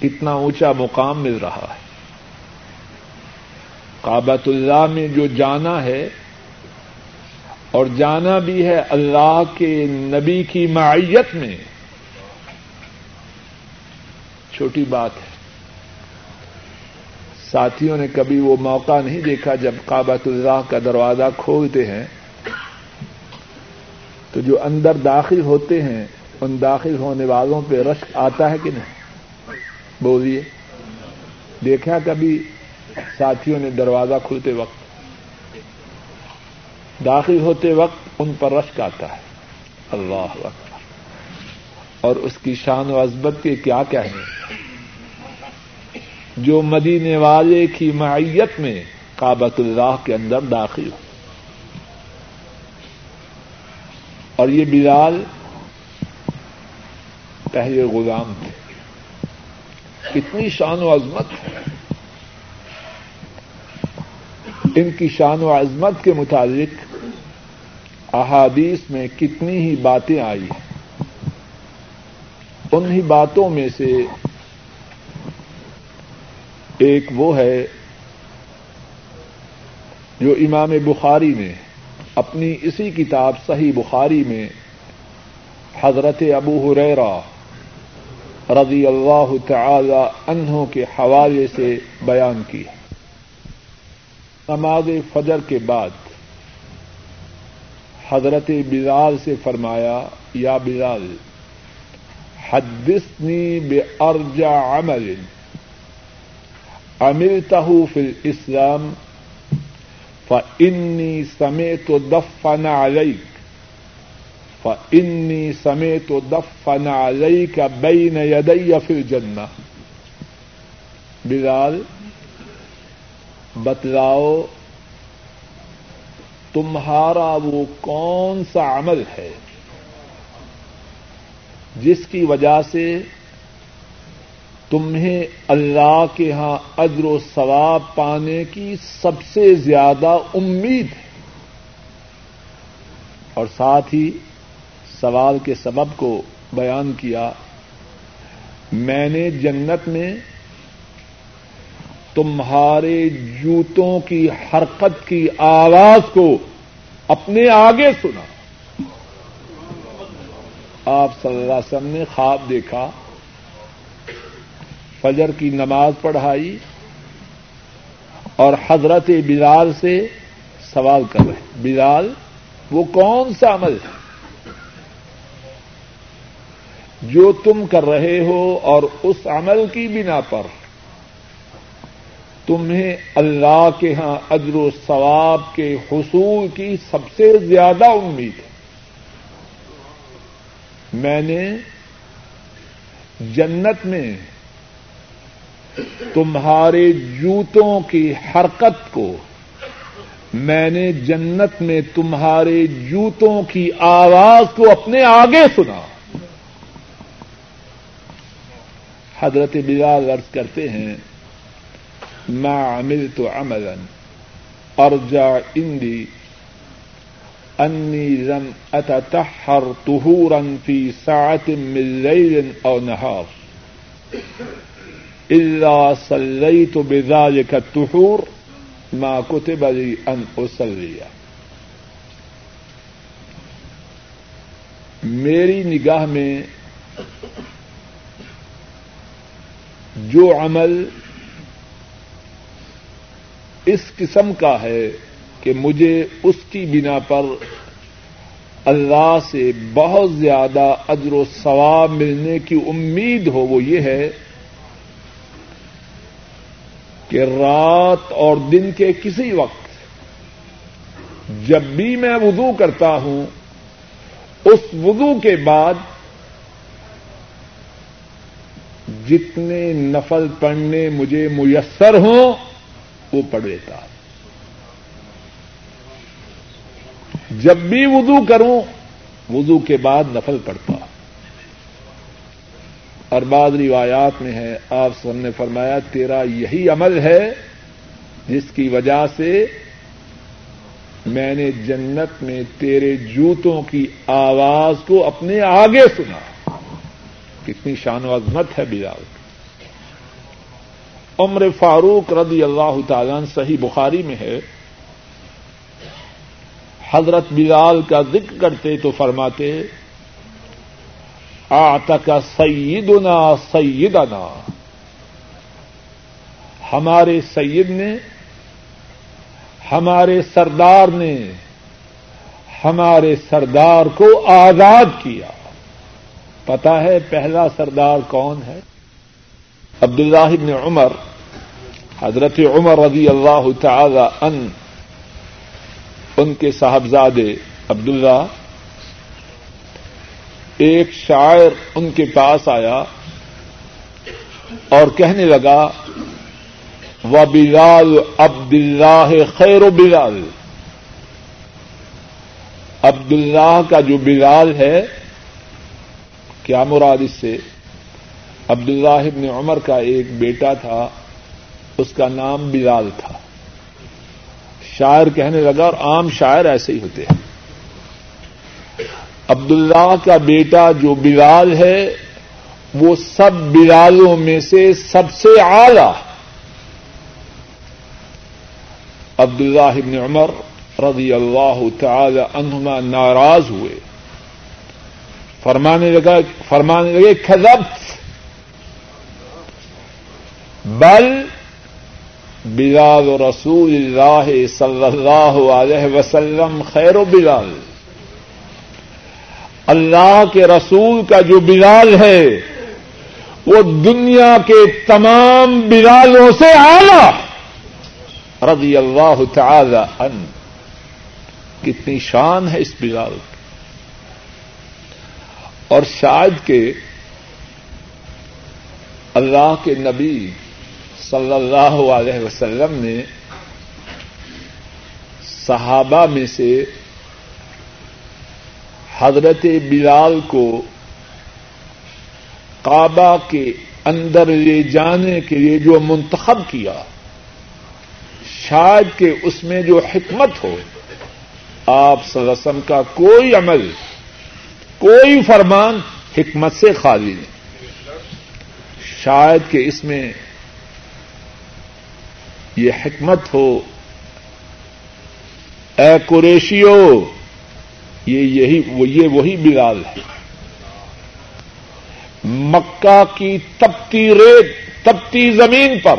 کتنا اونچا مقام مل رہا ہے۔ کابت اللہ میں جو جانا ہے اور جانا بھی ہے اللہ کے نبی کی معیت میں۔ چھوٹی بات ہے۔ ساتھیوں نے کبھی وہ موقع نہیں دیکھا جب کابت اللہ کا دروازہ کھولتے ہیں تو جو اندر داخل ہوتے ہیں ان داخل ہونے والوں پہ رشک آتا ہے کہ نہیں؟ بولیے۔ دیکھا کبھی ساتھیوں نے دروازہ کھلتے وقت۔ داخل ہوتے وقت ان پر رشک آتا ہے۔ اللہ وقت اور اس کی شان و عزبت کے کیا کہنے؟ جو مدینے والے کی معیت میں کابت اللہ کے اندر داخل ہو۔ اور یہ بلال پہلے غلام تھے۔ کتنی شان و عظمت ہے۔ ان کی شان و عظمت کے متعلق احادیث میں کتنی ہی باتیں آئی انہیں باتوں میں سے ایک وہ ہے جو امام بخاری نے اپنی اسی کتاب صحیح بخاری میں حضرت ابو حریرا رضی اللہ تعالی انہوں کے حوالے سے بیان کی نماز فجر کے بعد حضرت بلال سے فرمایا، یا بلال، حدثنی بے ارجا عمل امرتہ فی الاسلام، فانی سمیت دفن علیک فانی سمیت دفن علیک بین یدی فی الجنہ بلال، بتلاؤ، تمہارا وہ کون سا عمل ہے؟ جس کی وجہ سے تمہیں اللہ کے ہاں اجر و ثواب پانے کی سب سے زیادہ امید ہے۔ اور ساتھ ہی سوال کے سبب کو بیان کیا، میں نے جنت میں تمہارے جوتوں کی حرکت کی آواز کو اپنے آگے سنا۔ آپ صلی اللہ علیہ وسلم نے خواب دیکھا، فجر کی نماز پڑھائی اور حضرت بلال سے سوال کر رہے بلال، وہ کون سا عمل ہے؟ جو تم کر رہے ہو اور اس عمل کی بنا پر تمہیں اللہ کے ہاں اجر و ثواب کے حصول کی سب سے زیادہ امید ہے۔ میں نے جنت میں تمہارے جوتوں کی حرکت کو، میں نے جنت میں تمہارے جوتوں کی آواز کو اپنے آگے سنا۔ حضرت بلال عرض کرتے ہیں، ما عملت عملا ارجع عندي انی لم اتتحر طهورا في ساعة من ليل او نهار الا صليت بذلك الطهور، ما كتب لي ان اصلي میری نگاہ میں جو عمل اس قسم کا ہے کہ مجھے اس کی بنا پر اللہ سے بہت زیادہ اجر و ثواب ملنے کی امید ہو وہ یہ ہے کہ رات اور دن کے کسی وقت جب بھی میں وضو کرتا ہوں، اس وضو کے بعد جتنے نفل پڑھنے مجھے میسر ہوں، وہ پڑھ لیتا۔ جب بھی وضو کروں، وضو کے بعد نفل پڑھتا۔ اور بعض روایات میں ہے، آپ سب نے فرمایا، تیرا یہی عمل ہے جس کی وجہ سے میں نے جنت میں تیرے جوتوں کی آواز کو اپنے آگے سنا۔ کتنی شان و عظمت ہے بلال۔ عمر فاروق رضی اللہ تعالیٰ صحیح بخاری میں ہے۔ حضرت بلال کا ذکر کرتے تو فرماتے آتک سیدنا سیدنا۔ ہمارے سید نے، ہمارے سردار نے ہمارے سردار کو آزاد کیا۔ پتا ہے پہلا سردار کون ہے؟ عبد اللہ بن عمر، حضرت عمر رضی اللہ تعالی ان ان کے صاحبزادے عبداللہ۔ ایک شاعر ان کے پاس آیا اور کہنے لگا و بلال عبد اللہ خیر و بلال. عبد اللہ کا جو بلال ہے کیا مراد اس سے؟ عبد اللہ ابن عمر کا ایک بیٹا تھا، اس کا نام بلال تھا۔ شاعر کہنے لگا، اور عام شاعر ایسے ہی ہوتے ہیں۔ عبد اللہ کا بیٹا جو بلال ہے، وہ سب بلالوں میں سے سب سے اعلی۔ عبد اللہ ابن عمر رضی اللہ تعالی عنہما ناراض ہوئے۔ فرمانے لگا فرمانے لگے کھزبت بل بلال رسول اللہ صلی اللہ علیہ وسلم خیر و بلال۔ اللہ کے رسول کا جو بلال ہے، وہ دنیا کے تمام بلالوں سے اعلی۔ رضی اللہ تعالی ان کتنی شان ہے اس بلال اور شاید کہ اللہ کے نبی صلی اللہ علیہ وسلم نے صحابہ میں سے حضرت بلال کو کعبہ کے اندر لے جانے کے لیے جو منتخب کیا، شاید کہ اس میں جو حکمت ہو، آپ وسلم کا کوئی عمل کوئی فرمان حکمت سے خالی نہیں۔ شاید کہ اس میں یہ حکمت ہو۔ اے قریشیو، یہ یہی وہ یہ وہی بلال ہے۔ مکہ کی تپتی ریت، تپتی زمین پر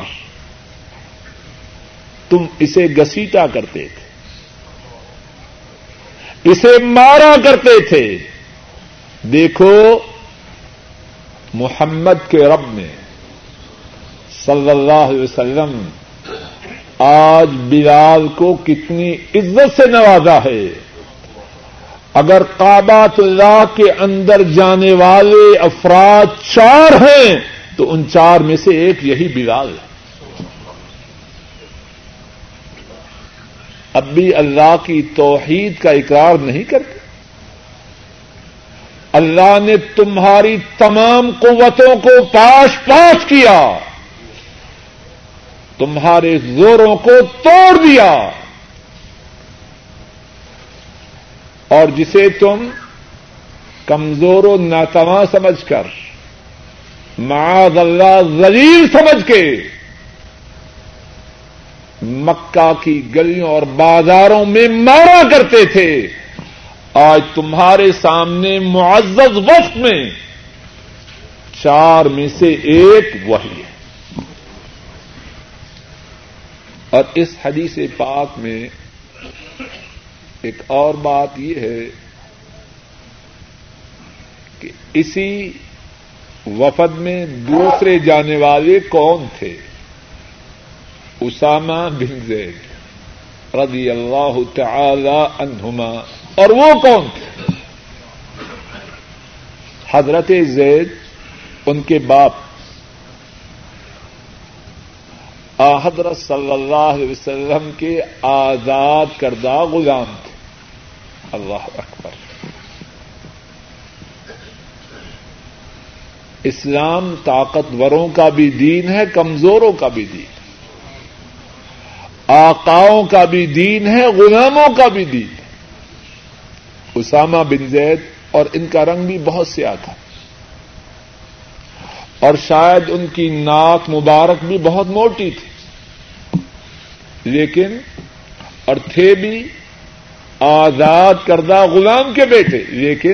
تم اسے گسیٹا کرتے تھے۔ اسے مارا کرتے تھے۔ دیکھو، محمد کے رب نے صلی اللہ علیہ وسلم آج بلال کو کتنی عزت سے نوازا ہے۔ اگر کابات اللہ کے اندر جانے والے افراد چار ہیں، تو ان چار میں سے ایک یہی بلال ہے۔ اب بھی اللہ کی توحید کا اقرار نہیں کرتے۔ اللہ نے تمہاری تمام قوتوں کو پاش پاش کیا تمہارے زوروں کو توڑ دیا اور جسے تم کمزور و ناتواں سمجھ کر معاذ اللہ ذلیل سمجھ کے مکہ کی گلیوں اور بازاروں میں مارا کرتے تھے آج تمہارے سامنے معزز وقت میں چار میں سے ایک وہی ہے۔ اور اس حدیث پاک میں ایک اور بات یہ ہے کہ اسی وفد میں دوسرے جانے والے کون تھے؟ اسامہ بن زید رضی اللہ تعالی عنہما۔ اور وہ کون؟ تھے حضرت زید، ان کے باپ۔ حضرت صلی اللہ علیہ وسلم کے آزاد کردہ غلام تھے۔ اللہ اکبر۔ اسلام طاقتوروں کا بھی دین ہے، کمزوروں کا بھی دین۔ آقاؤں کا بھی دین ہے، غلاموں کا بھی دین۔ ہے اسامہ بن زید اور ان کا رنگ بھی بہت سیاہ تھا۔ اور شاید ان کی ناک مبارک بھی بہت موٹی تھی۔ لیکن اور تھے بھی آزاد کردہ غلام کے بیٹے، لیکن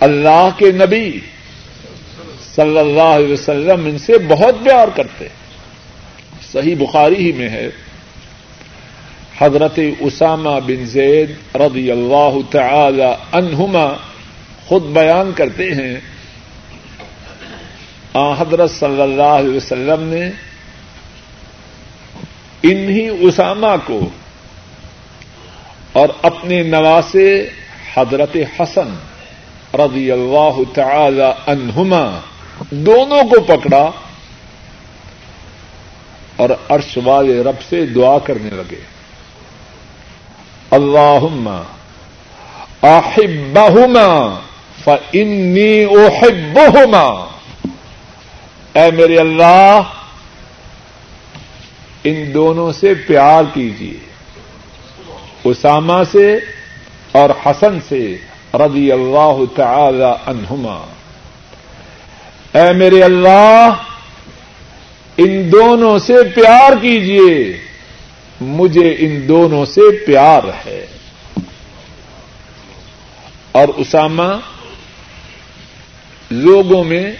اللہ کے نبی صلی اللہ علیہ وسلم ان سے بہت پیار کرتے۔ صحیح بخاری ہی میں ہے۔ حضرت اسامہ بن زید رضی اللہ تعالی عنہما خود بیان کرتے ہیں۔ آ، حضرت صلی اللہ علیہ وسلم نے انہی اسامہ کو اور اپنے نواسے حضرت حسن رضی اللہ تعالی عنہما دونوں کو پکڑا اور عرش والے رب سے دعا کرنے لگے۔ اللہ احبہما فانی احبہما اے میرے اللہ، ان دونوں سے پیار کیجیے۔ اسامہ سے اور حسن سے رضی اللہ تعالی عنہما۔ اے میرے اللہ، ان دونوں سے پیار کیجیے۔ مجھے ان دونوں سے پیار ہے۔ اور اسامہ لوگوں میں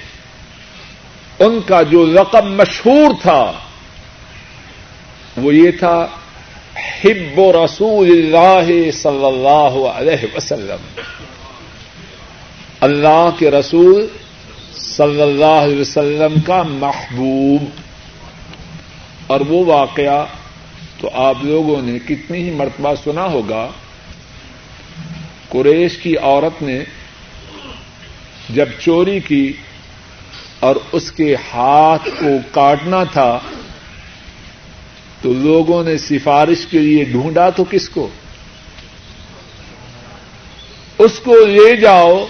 ان کا جو رقم مشہور تھا، وہ یہ تھا، حب رسول اللہ صلی اللہ علیہ وسلم۔ اللہ کے رسول صلی اللہ علیہ وسلم کا محبوب۔ اور وہ واقعہ تو آپ لوگوں نے کتنی ہی مرتبہ سنا ہوگا، قریش کی عورت نے جب چوری کی اور اس کے ہاتھ کو کاٹنا تھا، تو لوگوں نے سفارش کے لیے ڈھونڈا تو کس کو؟ اس کو لے جاؤ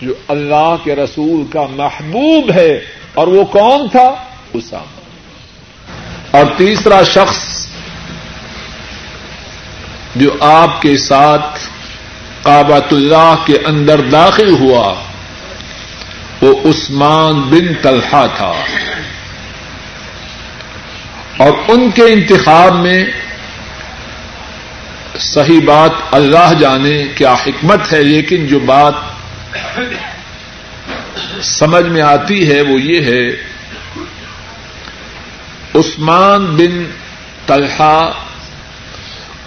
جو اللہ کے رسول کا محبوب ہے، اور وہ کون تھا؟ اسامہ۔ اور تیسرا شخص جو آپ کے ساتھ کابت اللہ کے اندر داخل ہوا، وہ عثمان بن طلحہ تھا۔ اور ان کے انتخاب میں صحیح بات اللہ جانے کیا حکمت ہے، لیکن جو بات سمجھ میں آتی ہے وہ یہ ہے عثمان بن طلحہ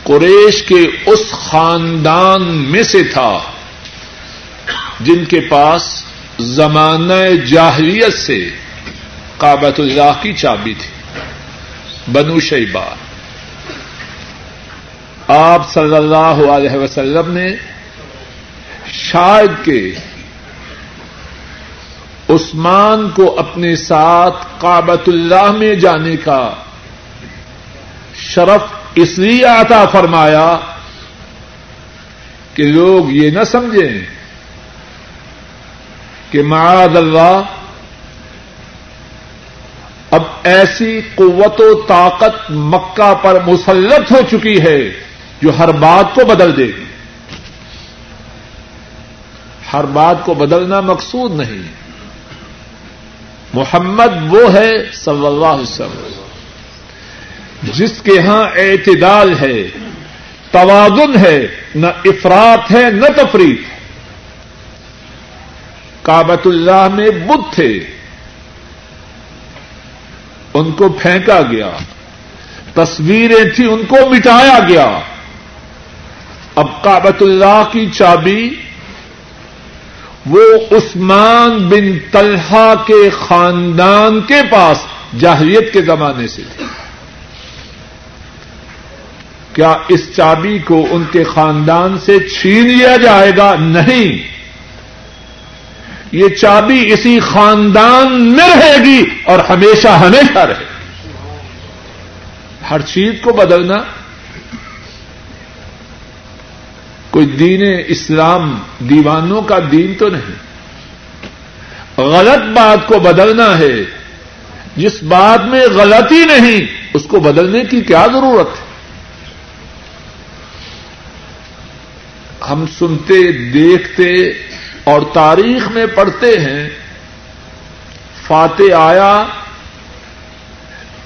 قریش کے اس خاندان میں سے تھا جن کے پاس زمانہ جاہلیت سے کابت اللہ کی چابی تھی، بنو شیبا آپ صلی اللہ علیہ وسلم نے شاید کے عثمان کو اپنے ساتھ کابت اللہ میں جانے کا شرف اس لیے عطا فرمایا کہ لوگ یہ نہ سمجھیں کہ معاذ اللہ اب ایسی قوت و طاقت مکہ پر مسلط ہو چکی ہے جو ہر بات کو بدل دے گی۔ ہر بات کو بدلنا مقصود نہیں۔ محمد وہ ہے صلی اللہ علیہ وسلم۔ جس کے ہاں اعتدال ہے، توازن ہے، نہ افراد ہے، نہ تفریح کابت اللہ میں بدھ تھے۔ ان کو پھینکا گیا۔ تصویریں تھیں، ان کو مٹایا گیا۔ اب کابت اللہ کی چابی وہ عثمان بن طلحہ کے خاندان کے پاس جاہریت کے زمانے سے تھی کیا اس چابی کو ان کے خاندان سے چھین لیا جائے گا؟ نہیں۔ یہ چابی اسی خاندان میں رہے گی اور ہمیشہ ہمیشہ رہے گی۔ ہر چیز کو بدلنا کوئی دین اسلام دیوانوں کا دین تو نہیں۔ غلط بات کو بدلنا ہے۔ جس بات میں غلطی نہیں، اس کو بدلنے کی کیا ضرورت ہے؟ ہم سنتے، دیکھتے اور تاریخ میں پڑھتے ہیں فاتح آیا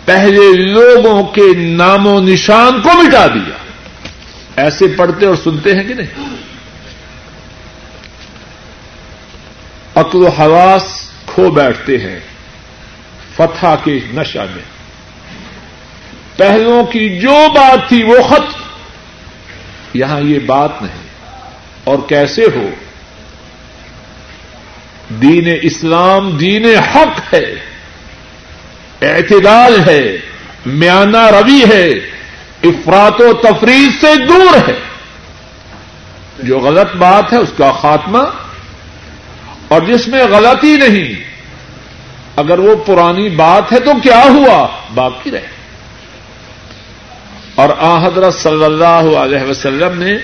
پہلے لوگوں کے نام و نشان کو مٹا دیا۔ ایسے پڑھتے اور سنتے ہیں کہ نہیں؟ عقل و حواس کھو بیٹھتے ہیں فتح کے نشہ میں۔ پہلوں کی جو بات تھی وہ خط یہاں یہ بات نہیں۔ اور کیسے ہو؟ دین اسلام دین حق ہے۔ اعتدال ہے۔ میانہ روی ہے۔ افراد و تفریح سے دور ہے۔ جو غلط بات ہے، اس کا خاتمہ۔ اور جس میں غلطی نہیں، اگر وہ پرانی بات ہے تو کیا ہوا؟ باقی رہے۔ اور آ حضرت صلی اللہ علیہ وسلم نے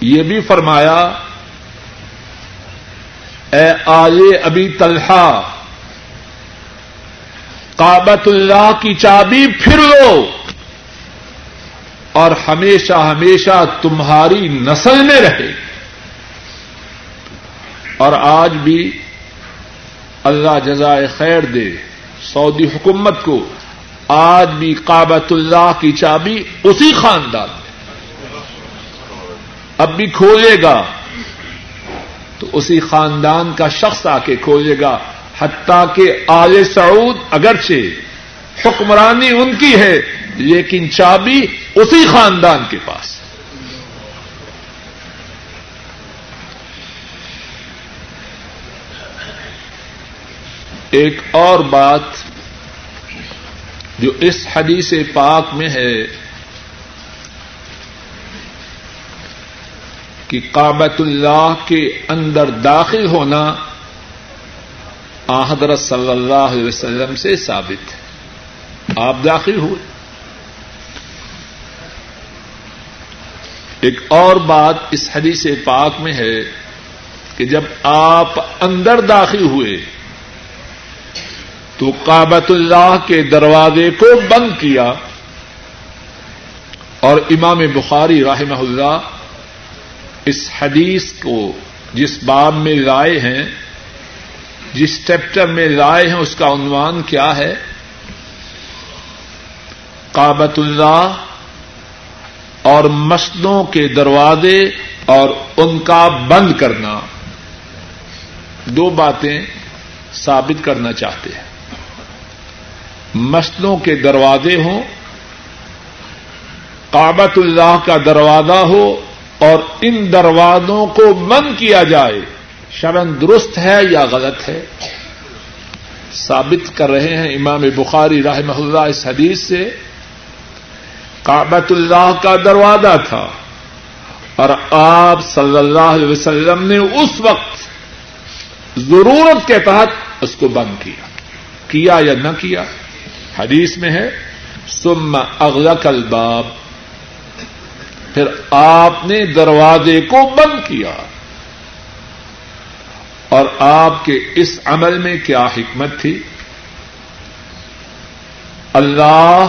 یہ بھی فرمایا، اے آلے ابھی طلحہ کابت اللہ کی چابی پھر لو۔ اور ہمیشہ ہمیشہ تمہاری نسل میں رہے۔ اور آج بھی اللہ جزائے خیر دے سعودی حکومت کو، آج بھی کابت اللہ کی چابی اسی خاندان میں۔ اب بھی کھولے گا تو اسی خاندان کا شخص آ کے کھولے گا۔ حتیٰ کہ آل سعود اگرچہ حکمرانی ان کی ہے، لیکن چابی اسی خاندان کے پاس۔ ایک اور بات جو اس حدیث پاک میں ہے کہ کابت اللہ کے اندر داخل ہونا حضرت صلی اللہ علیہ وسلم سے ثابت ہے۔ آپ داخل ہوئے۔ ایک اور بات اس حدیث پاک میں ہے کہ جب آپ اندر داخل ہوئے تو کابت اللہ کے دروازے کو بند کیا اور امام بخاری رحمہ اللہ اس حدیث کو جس باب میں لائے ہیں جس چیپٹر میں لائے ہیں، اس کا عنوان کیا ہے؟ کابت اللہ اور مسجدوں کے دروازے اور ان کا بند کرنا۔ دو باتیں ثابت کرنا چاہتے ہیں۔ مسجدوں کے دروازے ہوں کابت اللہ کا دروازہ ہو اور ان دروازوں کو بند کیا جائے۔ شرن درست ہے یا غلط ہے؟ ثابت کر رہے ہیں امام بخاری رحمہ اللہ اس حدیث سے کابت اللہ کا دروازہ تھا اور آپ صلی اللہ علیہ وسلم نے اس وقت ضرورت کے تحت اس کو بند کیا۔ کیا یا نہ کیا؟ حدیث میں ہے سم اغلق الباب۔ پھر آپ نے دروازے کو بند کیا۔ اور آپ کے اس عمل میں کیا حکمت تھی؟ اللہ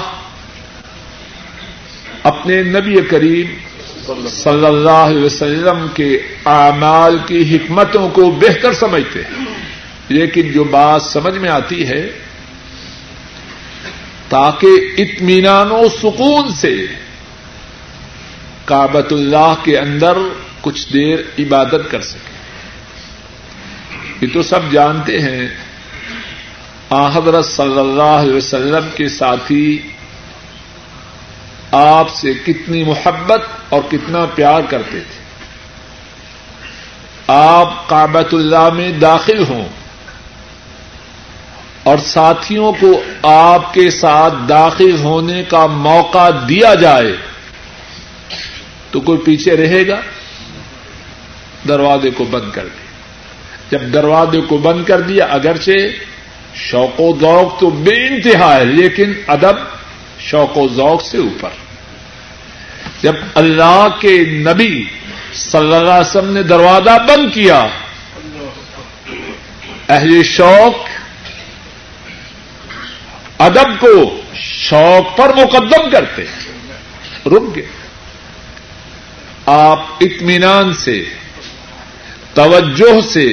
اپنے نبی کریم صلی اللہ علیہ وسلم کے اعمال کی حکمتوں کو بہتر سمجھتے ہیں۔ لیکن جو بات سمجھ میں آتی ہے، تاکہ اطمینان و سکون سے کابت اللہ کے اندر کچھ دیر عبادت کر سکے۔ یہ تو سب جانتے ہیں۔ حضرت صلی اللہ علیہ وسلم کے ساتھی، آپ سے کتنی محبت اور کتنا پیار کرتے تھے۔ آپ کابت اللہ میں داخل ہوں اور ساتھیوں کو آپ کے ساتھ داخل ہونے کا موقع دیا جائے تو کوئی پیچھے رہے گا؟ دروازے کو بند کر دیا جب دروازے کو بند کر دیا، اگرچہ شوق و ذوق تو بے انتہا ہے، لیکن ادب شوق و ذوق سے اوپر۔ جب اللہ کے نبی صلی اللہ علیہ وسلم نے دروازہ بند کیا، اہل شوق ادب کو شوق پر مقدم کرتے، رک گئے۔ آپ اطمینان سے، توجہ سے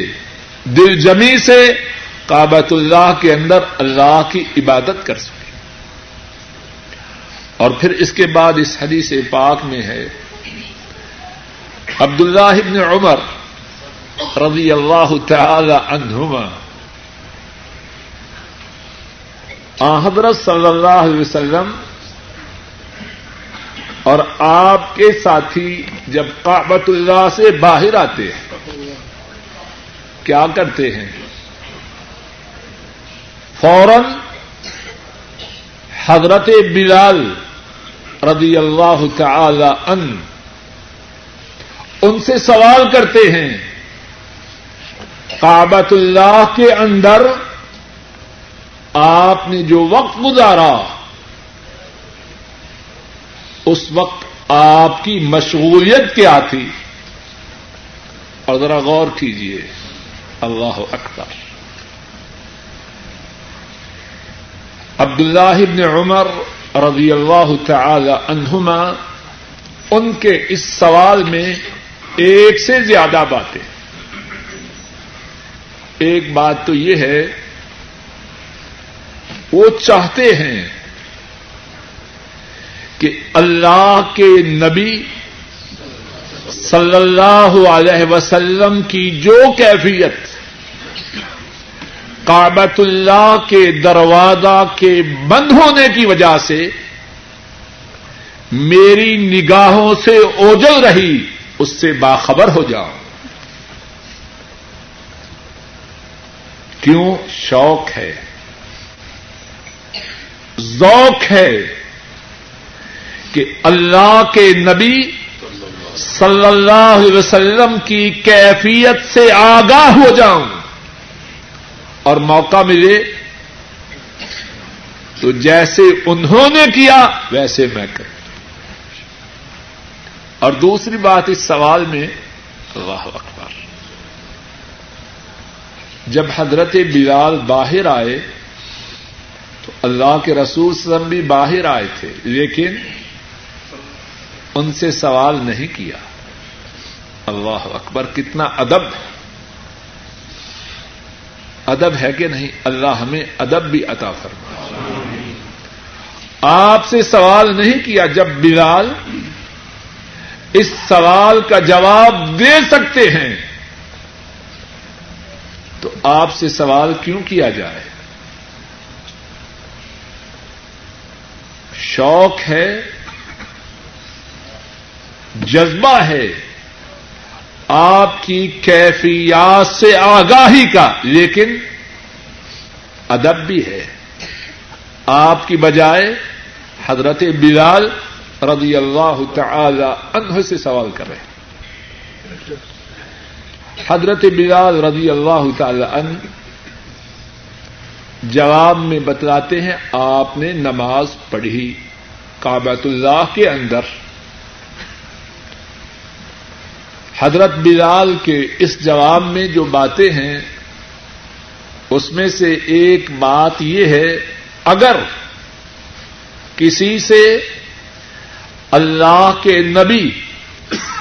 دل جمی سے کابت اللہ کے اندر اللہ کی عبادت کر سکے۔ اور پھر اس کے بعد اس حدیث پاک میں ہے عبد اللہ عمر رضی اللہ تعالی عنہما حضرت صلی اللہ علیہ وسلم اور آپ کے ساتھی جب کابت اللہ سے باہر آتے ہیں کیا کرتے ہیں؟ فوراً حضرت بلال رضی اللہ تعالی ان ان سے سوال کرتے ہیں کابت اللہ کے اندر آپ نے جو وقت گزارا، اس وقت آپ کی مشغولیت کیا تھی؟ اور ذرا غور کیجیے اللہ اکبر۔ عبد اللہ عمر رضی اللہ تعالی عنہما، ان کے اس سوال میں ایک سے زیادہ باتیں۔ ایک بات تو یہ ہے، وہ چاہتے ہیں کہ اللہ کے نبی صلی اللہ علیہ وسلم کی جو کیفیت کابت اللہ کے دروازہ کے بند ہونے کی وجہ سے میری نگاہوں سے اوجل رہی، اس سے باخبر ہو جاؤ۔ کیوں؟ شوق ہے۔ ذوق ہے کہ اللہ کے نبی صلی اللہ علیہ وسلم کی کیفیت سے آگاہ ہو جاؤں۔ اور موقع ملے تو جیسے انہوں نے کیا ویسے میں کروں۔ اور دوسری بات اس سوال میں، اللہ اکبر۔ جب حضرت بلال باہر آئے، تو اللہ کے رسول وسلم بھی باہر آئے تھے، لیکن ان سے سوال نہیں کیا۔ اللہ اکبر، کتنا ادب۔ ہے ادب ہے کہ نہیں؟ اللہ ہمیں ادب بھی عطا فرما آپ سے سوال نہیں کیا جب بلال اس سوال کا جواب دے سکتے ہیں، تو آپ سے سوال کیوں کیا جائے؟ شوق ہے، جذبہ ہے۔ آپ کی کیفیات سے آگاہی کا، لیکن ادب بھی ہے۔ آپ کی بجائے حضرت بلال رضی اللہ تعالی عنہ سے سوال کر رہے حضرت بلال رضی اللہ تعالی عنہ جواب میں بتلاتے ہیں، آپ نے نماز پڑھی کابت اللہ کے اندر۔ حضرت بلال کے اس جواب میں جو باتیں ہیں، اس میں سے ایک بات یہ ہے، اگر کسی سے اللہ کے نبی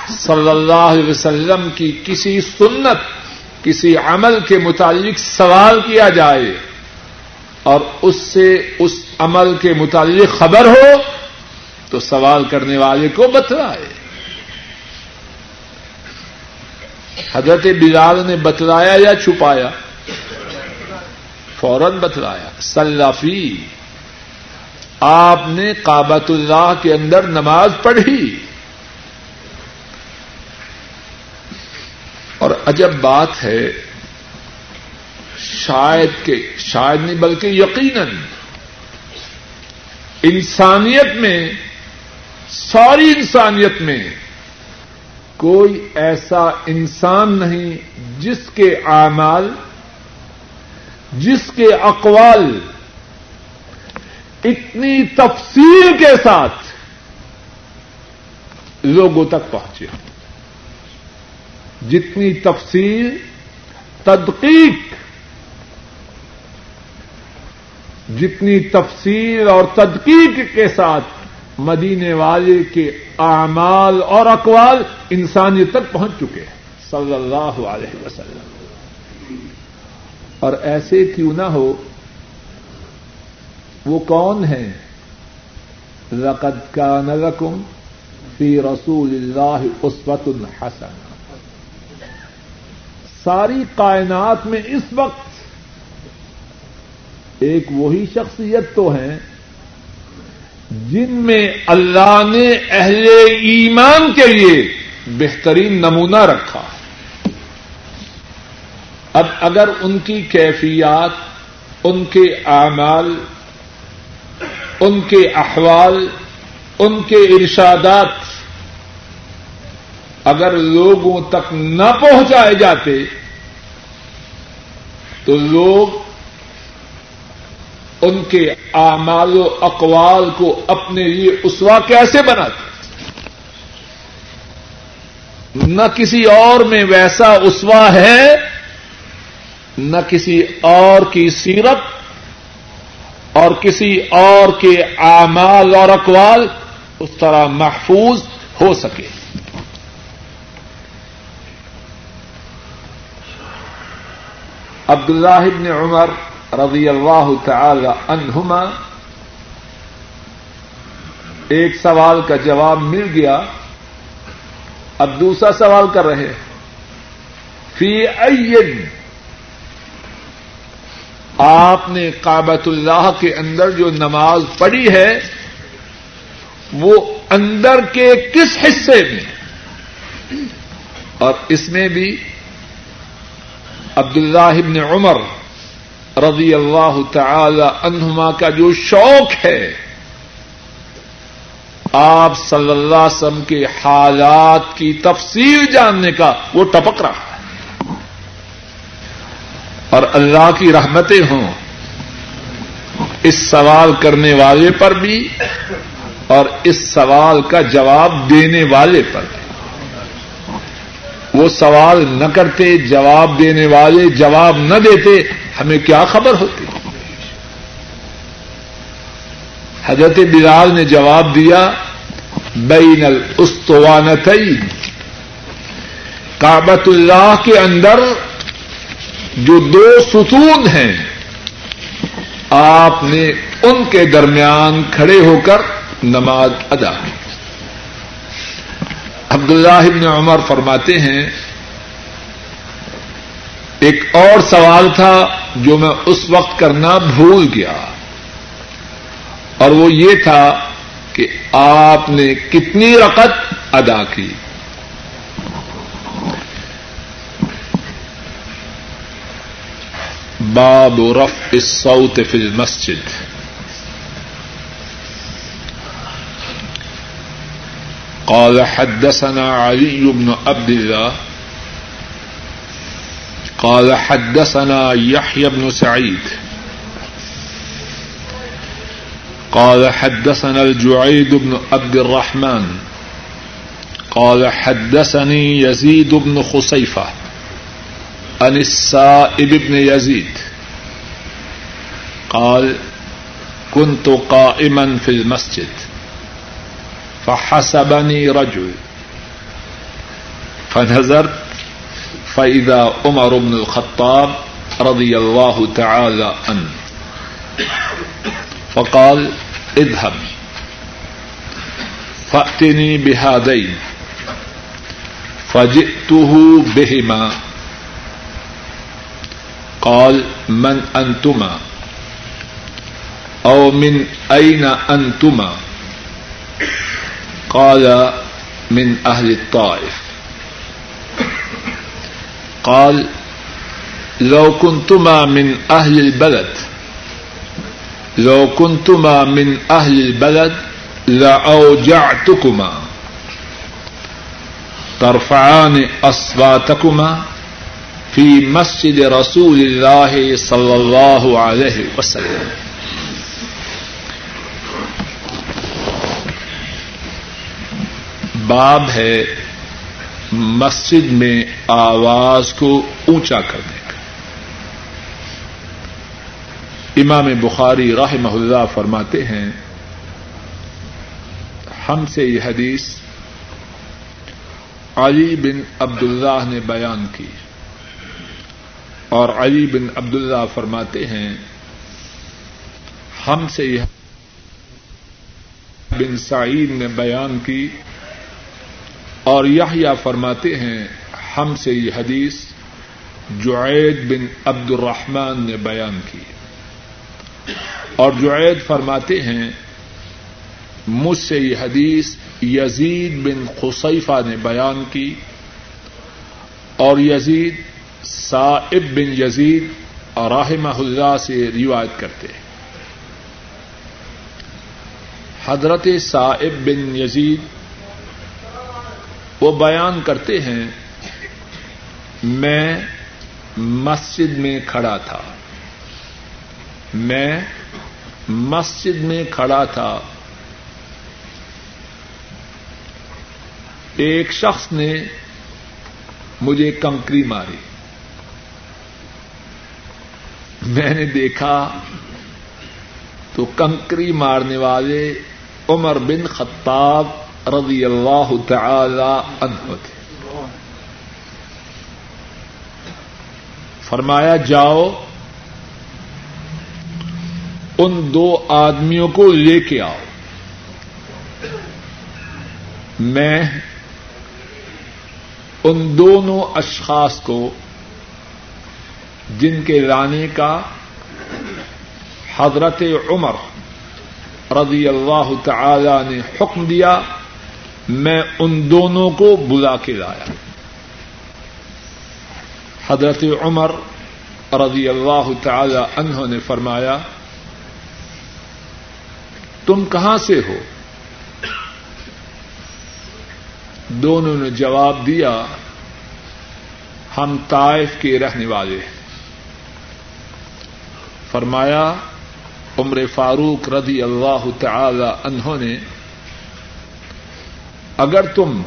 صلی اللہ علیہ وسلم کی کسی سنت، کسی عمل کے متعلق سوال کیا جائے اور اس سے اس عمل کے متعلق خبر ہو، تو سوال کرنے والے کو بتلائے۔ حضرت بلال نے بتلایا یا چھپایا؟ فوراً بتلایا۔ سلافی آپ نے کابت اللہ کے اندر نماز پڑھی۔ اور عجب بات ہے، شاید کہ، شاید نہیں بلکہ یقیناً، انسانیت میں، ساری انسانیت میں کوئی ایسا انسان نہیں جس کے اعمال، جس کے اقوال اتنی تفصیل کے ساتھ لوگوں تک پہنچے جتنی تفصیل، تدقیق، جتنی تفصیل اور تدقیق کے ساتھ مدینے والے کے اعمال اور اقوال انسانیت تک پہنچ چکے ہیں۔ صلی اللہ علیہ وسلم۔ اور ایسے کیوں نہ ہو، وہ کون ہیں؟ لقد كان لكم فی رسول اللہ عصبت الحسن ساری کائنات میں اس وقت ایک وہی شخصیت تو ہے جن میں اللہ نے اہل ایمان کے لیے بہترین نمونہ رکھا اب اگر ان کی کیفیات، ان کے اعمال، ان کے احوال، ان کے ارشادات اگر لوگوں تک نہ پہنچائے جاتے، تو لوگ ان کے اعمال و اقوال کو اپنے لیے اسوا کیسے بناتے؟ نہ کسی اور میں ویسا اسوا ہے، نہ کسی اور کی سیرت اور کسی اور کے اعمال اور اقوال اس طرح محفوظ ہو سکے۔ عبداللہ ابن عمر رضی اللہ تعالی عنہما، ایک سوال کا جواب مل گیا، اب دوسرا سوال کر رہے فی این، آپ نے کابت اللہ کے اندر جو نماز پڑھی ہے، وہ اندر کے کس حصے میں؟ اور اس میں بھی عبداللہ ابن عمر رضی اللہ تعالی عنہما کا جو شوق ہے، آپ صلی اللہ علیہ وسلم کے حالات کی تفصیل جاننے کا وہ ٹپک رہا ہے۔ اور اللہ کی رحمتیں ہوں، اس سوال کرنے والے پر بھی اور اس سوال کا جواب دینے والے پر بھی۔ وہ سوال نہ کرتے، جواب دینے والے جواب نہ دیتے ہمیں کیا خبر ہوتی؟ حضرت بلال نے جواب دیا، بین الستوانتین کابت اللہ کے اندر جو دو ستون ہیں، آپ نے ان کے درمیان کھڑے ہو کر نماز ادا کی۔ عبداللہ ابن عمر فرماتے ہیں ایک اور سوال تھا جو میں اس وقت کرنا بھول گیا اور وہ یہ تھا کہ آپ نے کتنی رقط ادا کی؟ باب رف الصوت فی المسجد۔ قال حدثنا علي بن عبد الله قال حدثنا يحيى بن سعيد. قال حدثنا الجعيد بن عبد الرحمن. قال حدثني يزيد بن خصيفة عن السائب بن يزيد. قال كنت قائما في المسجد، فحسبني رجل، فنظرت فإذا عمر بن الخطاب رضي الله تعالى عنه فقال اذهب فأتني بهذين فجئته بهما قال من أنتما أو من أين أنتما قال من أهل الطائف قال، لو كنتما من أهل البلد، لو كنتما من أهل البلد لأوجعتكما، ترفعان أصواتكما في مسجد رسول الله صلى الله عليه وسلم. باب ہے مسجد میں آواز کو اونچا کرنے کا امام بخاری راہ اللہ فرماتے ہیں، ہم سے یہ حدیث علی بن عبد اللہ نے بیان کی۔ اور علی بن عبد اللہ فرماتے ہیں، ہم سے یہ بن سعید نے بیان کی۔ اور یہ فرماتے ہیں، ہم سے یہ حدیث جعید بن عبد الرحمان نے بیان کی۔ اور جعید فرماتے ہیں، مجھ سے یہ حدیث یزید بن خصیفہ نے بیان کی اور یزید صاحب بن یزید اور راہمہ اللہ سے روایت کرتے ہیں۔ حضرت صاحب بن یزید وہ بیان کرتے ہیں، میں مسجد میں کھڑا تھا۔ میں مسجد میں کھڑا تھا۔ ایک شخص نے مجھے کنکری ماری۔ میں نے دیکھا تو کنکری مارنے والے عمر بن خطاب رضی اللہ تعالی عنہ تھے۔ فرمایا، جاؤ، ان دو آدمیوں کو لے کے آؤ۔ میں ان دونوں اشخاص کو جن کے لانے کا حضرت عمر رضی اللہ تعالی نے حکم دیا میں ان دونوں کو بلا کے لایا۔ حضرت عمر رضی اللہ تعالی عنہ نے فرمایا، تم کہاں سے ہو؟ دونوں نے جواب دیا، ہم طائف کے رہنے والے ہیں۔ فرمایا، عمر فاروق رضی اللہ تعالی عنہ نے اگر تم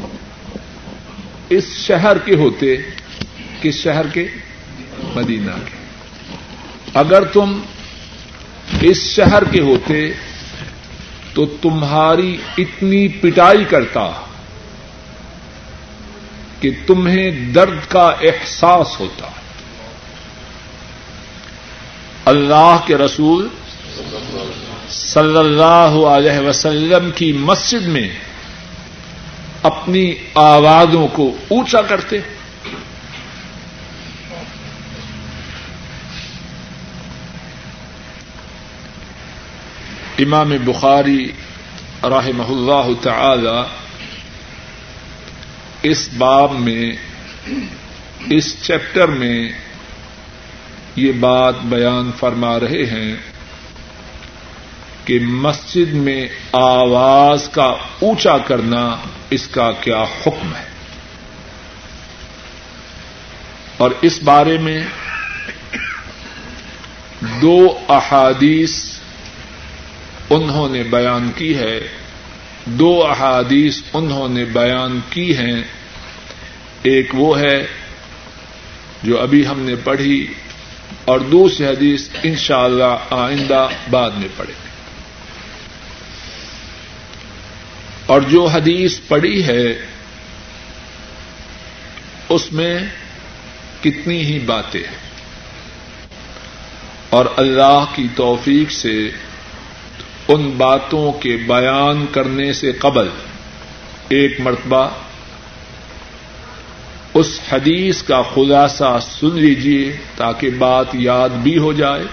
اس شہر کے ہوتے، کس شہر کے؟ مدینہ کے۔ اگر تم اس شہر کے ہوتے، تو تمہاری اتنی پٹائی کرتا کہ تمہیں درد کا احساس ہوتا۔ اللہ کے رسول صلی اللہ علیہ وسلم کی مسجد میں اپنی آوازوں کو اونچا کرتے امام بخاری راہ اللہ تعالی اس باب میں، اس چیپٹر میں یہ بات بیان فرما رہے ہیں۔ کہ مسجد میں آواز کا اونچا کرنا اس کا کیا حکم ہے؟ اور اس بارے میں دو احادیث انہوں نے بیان کی ہے۔ دو احادیث انہوں نے بیان کی ہیں۔ ایک وہ ہے جو ابھی ہم نے پڑھی اور دوسری حدیث انشاءاللہ اللہ آئندہ بعد میں پڑھیں گے۔ اور جو حدیث پڑھی ہے، اس میں کتنی ہی باتیں ہیں۔ اور اللہ کی توفیق سے ان باتوں کے بیان کرنے سے قبل ایک مرتبہ اس حدیث کا خلاصہ سن لیجیے تاکہ بات یاد بھی ہو جائے۔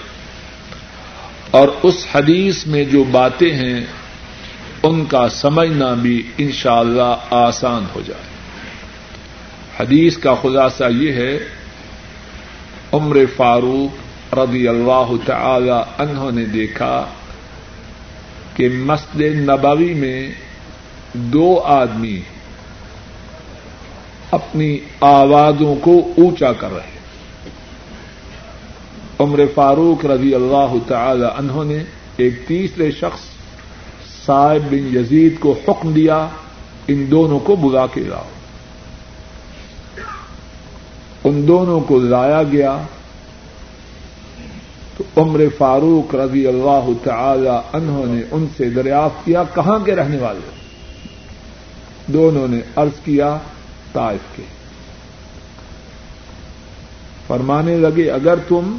اور اس حدیث میں جو باتیں ہیں ان کا سمجھنا بھی انشاءاللہ اللہ آسان ہو جائے۔ حدیث کا خلاصہ یہ ہے، عمر فاروق رضی اللہ تعالی انہوں نے دیکھا کہ مسجد نبوی میں دو آدمی اپنی آوازوں کو اونچا کر رہے عمر فاروق رضی اللہ تعالی انہوں نے ایک تیسرے شخص صاحب بن یزید کو حکم دیا، ان دونوں کو بلا کے لاؤ۔ ان دونوں کو لایا گیا۔ تو عمر فاروق رضی اللہ تعالی انہوں نے ان سے دریافت کیا، کہاں کے رہنے والے؟ دونوں نے ارض کیا طائف کے۔ فرمانے لگے، اگر تم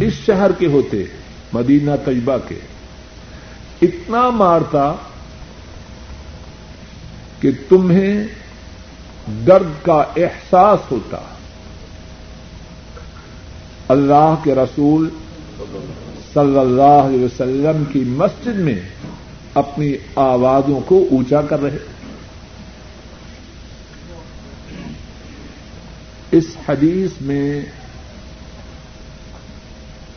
اس شہر کے ہوتے، مدینہ طیبہ کے اتنا مارتا کہ تمہیں درد کا احساس ہوتا۔ اللہ کے رسول صلی اللہ علیہ وسلم کی مسجد میں اپنی آوازوں کو اونچا کر رہے۔ اس حدیث میں،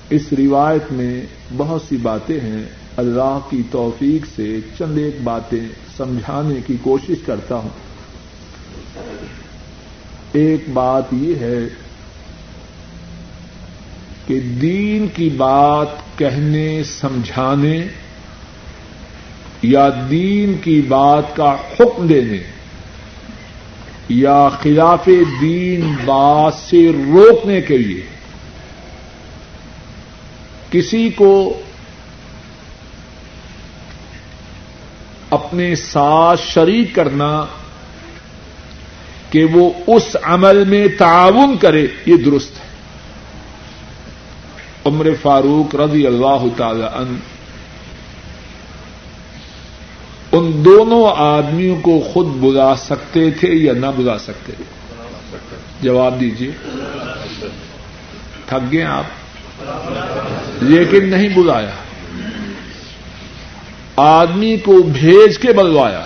اس روایت میں بہت سی باتیں ہیں۔ اللہ کی توفیق سے چند ایک باتیں سمجھانے کی کوشش کرتا ہوں۔ ایک بات یہ ہے کہ دین کی بات کہنے، سمجھانے یا دین کی بات کا حکم دینے یا خلاف دین بات سے روکنے کے لیے کسی کو اپنے ساتھ شریک کرنا کہ وہ اس عمل میں تعاون کرے، یہ درست ہے۔ عمر فاروق رضی اللہ تعالی عنہ ان دونوں آدمیوں کو خود بلا سکتے تھے یا نہ بلا سکتے؟ تھے جواب دیجیے تھک گئے آپ؟ لیکن نہیں بلایا۔ آدمی کو بھیج کے بلوایا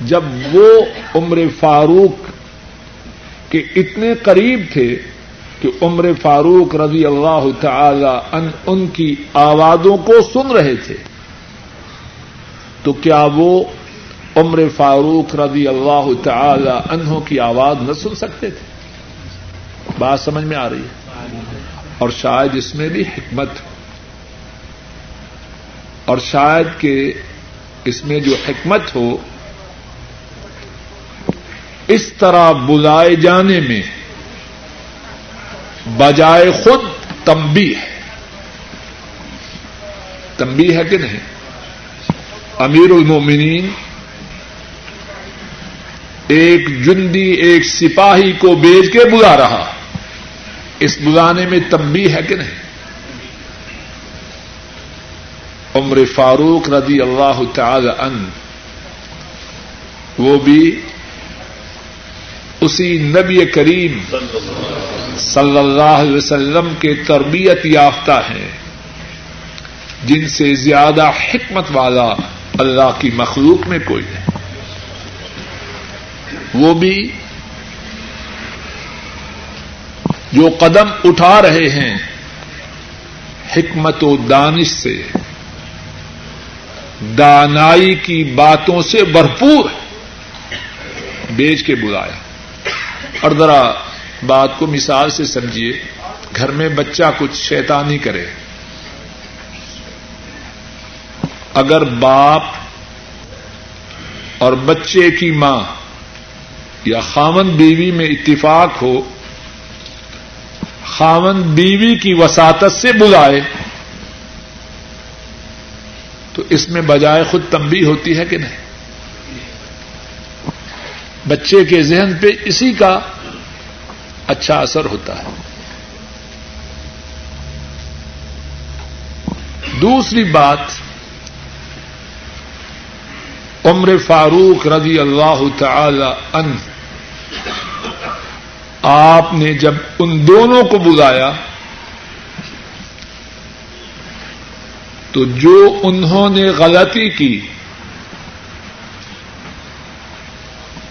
جب وہ عمر فاروق کے اتنے قریب تھے کہ عمر فاروق رضی اللہ تعالی ان ان کی آوازوں کو سن رہے تھے، تو کیا وہ عمر فاروق رضی اللہ تعالی انہوں کی آواز نہ سن سکتے تھے؟ بات سمجھ میں آ رہی ہے۔ اور شاید اس میں بھی حکمت اور شاید کہ اس میں جو حکمت ہو، اس طرح بلائے جانے میں بجائے خود تمبی ہے۔ تمبی ہے کہ نہیں؟ امیر المومنین ایک جندی، ایک سپاہی کو بیچ کے بلا رہا۔ اس بلانے میں تمبی ہے کہ نہیں؟ عمر فاروق رضی اللہ تعالی ان وہ بھی اسی نبی کریم صلی اللہ علیہ وسلم کے تربیت یافتہ ہیں، جن سے زیادہ حکمت والا اللہ کی مخلوق میں کوئی نہیں وہ بھی جو قدم اٹھا رہے ہیں حکمت و دانش سے۔ دانائی کی باتوں سے بھرپور بیچ کے بلایا۔ اور ذرا بات کو مثال سے سمجھیے۔ گھر میں بچہ کچھ شیطانی کرے۔ اگر باپ اور بچے کی ماں یا خامن بیوی میں اتفاق ہو خامن بیوی کی وساطت سے بلائے۔ تو اس میں بجائے خود تمبی ہوتی ہے کہ نہیں؟ بچے کے ذہن پہ اسی کا اچھا اثر ہوتا ہے۔ دوسری بات، عمر فاروق رضی اللہ تعالی ان آپ نے جب ان دونوں کو بلایا تو جو انہوں نے غلطی کی،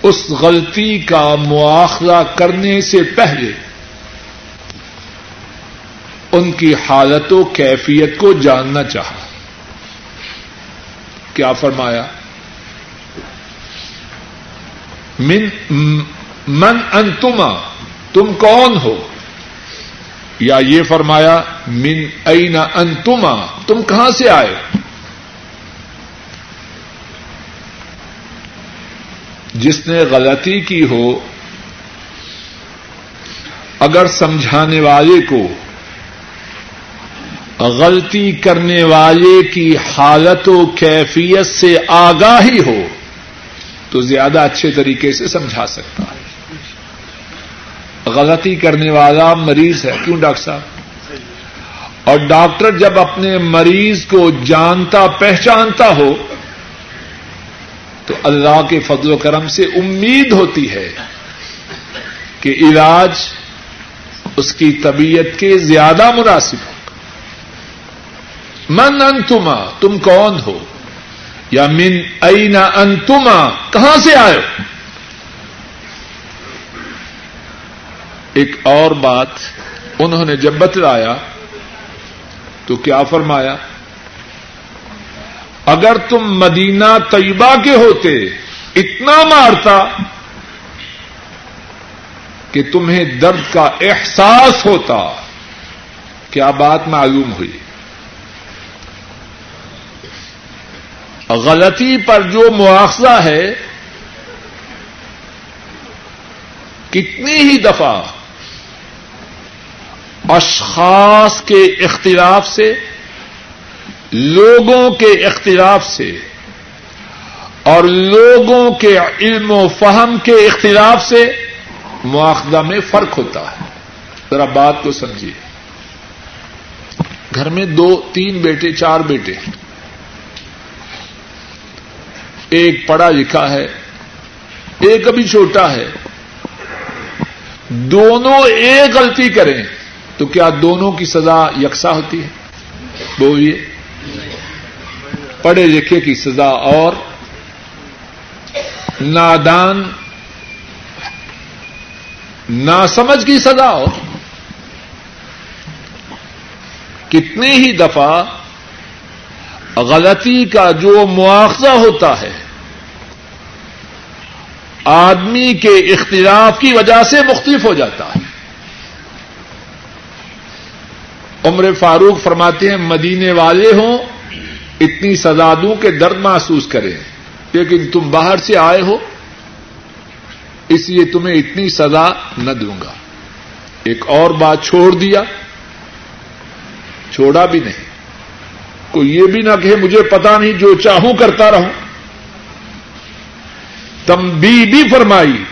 اس غلطی کا مواخذہ کرنے سے پہلے ان کی حالت و کیفیت کو جاننا چاہا۔ کیا فرمایا؟ من من انتما، تم کون ہو؟ یا یہ فرمایا، من این انتما؟ تم کہاں سے آئے؟ جس نے غلطی کی ہو، اگر سمجھانے والے کو، غلطی کرنے والے کی حالت و کیفیت سے آگاہی ہو، تو زیادہ اچھے طریقے سے سمجھا سکتا۔ ہے غلطی کرنے والا مریض ہے۔ کیوں ڈاکٹر صاحب؟ اور ڈاکٹر جب اپنے مریض کو جانتا، پہچانتا ہو، تو اللہ کے فضل و کرم سے امید ہوتی ہے کہ علاج اس کی طبیعت کے زیادہ مناسب ہوگا من انتما، تم کون ہو؟ یا من اینا انتما، کہاں سے آئے ایک اور بات انہوں نے جب بتلایا تو کیا فرمایا؟ اگر تم مدینہ طیبہ کے ہوتے اتنا مارتا کہ تمہیں درد کا احساس ہوتا، کیا بات معلوم ہوئی؟ غلطی پر جو مواخذہ ہے، کتنی ہی دفعہ اشخاص کے اختلاف سے، لوگوں کے اختلاف سے، اور لوگوں کے علم و فہم کے اختلاف سے مواخذہ میں فرق ہوتا ہے۔ ذرا بات کو سمجھیے۔ گھر میں دو، تین بیٹے، چار بیٹے۔ ایک پڑھا لکھا ہے، ایک ابھی چھوٹا ہے۔ دونوں ایک غلطی کریں۔ تو کیا دونوں کی سزا یکساں ہوتی ہے؟ بولیے۔ پڑھے لکھے کی سزا اور۔ نادان۔ ناسمجھ کی سزا اور۔ کتنی ہی دفعہ غلطی کا جو مواخذہ ہوتا ہے، آدمی کے اختلاف کی وجہ سے مختلف ہو جاتا ہے۔ عمر فاروق فرماتے ہیں، مدینے والے ہوں، اتنی سزا دوں کہ درد محسوس کریں۔ لیکن تم باہر سے آئے ہو، اس لیے تمہیں اتنی سزا نہ دوں گا۔ ایک اور بات چھوڑ دیا، چھوڑا بھی نہیں۔ کوئی یہ بھی نہ کہ مجھے پتا نہیں، جو چاہوں کرتا رہوں۔ تم بھی فرمائی،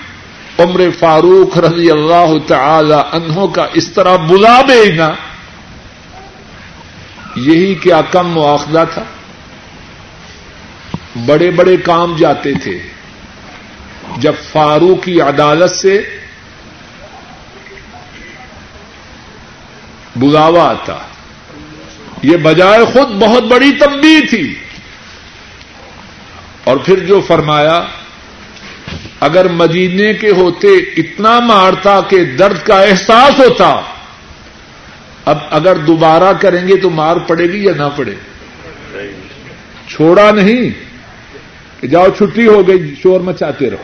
عمر فاروق رضی اللہ تعالی انہوں کا اس طرح بلا بھیجنا یہی کیا کم مواخذہ تھا۔ بڑے بڑے کام جاتے تھے۔ جب فاروق کی عدالت سے بلاوا آتا۔ یہ بجائے خود بہت بڑی تبدیلی تھی۔ اور پھر جو فرمایا، اگر مدینے کے ہوتے اتنا مارتا کہ درد کا احساس ہوتا اب اگر دوبارہ کریں گے تو مار پڑے گی یا نہ پڑے چھوڑا نہیں کہ جاؤ چھٹی ہو گئی، شور مچاتے رہو۔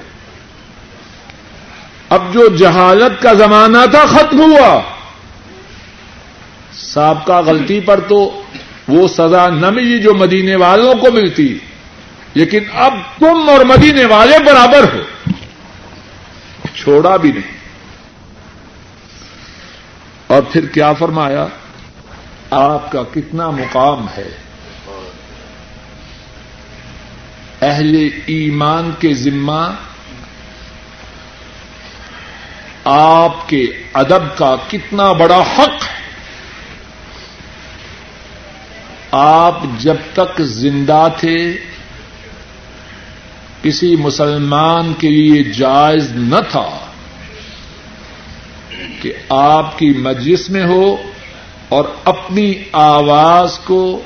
اب جو جہالت کا زمانہ تھا، ختم ہوا۔ سابقہ غلطی پر تو وہ سزا نہ ملی جو مدینے والوں کو ملتی۔ لیکن اب تم اور مدینے والے برابر ہو۔ چھوڑا بھی نہیں۔ اور پھر کیا فرمایا؟ آپ کا کتنا مقام ہے؟ اہل ایمان کے ذمہ آپ کے ادب کا کتنا بڑا حق ہے۔ آپ جب تک زندہ تھے، کسی مسلمان کے لیے جائز نہ تھا۔ کہ آپ کی مجلس میں ہو اور اپنی آواز کو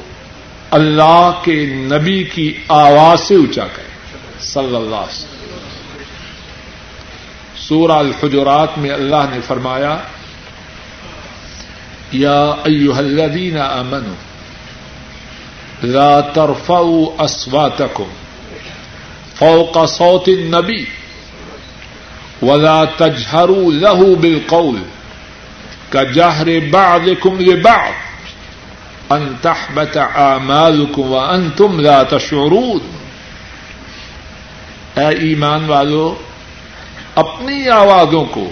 اللہ کے نبی کی آواز سے اونچا کرے صلی اللہ علیہ وسلم۔ سورہ الحجرات میں اللہ نے فرمایا، یا ایوہ الذین آمنوا، لا ترفعوا اصواتکم فوق صوت النبی۔ ولا تجهروا له بالقول كجهر بعضكم لبعض ان تحبط اعمالكم وانتم لا تشعرون اے ایمان والو، اپنی آوازوں کو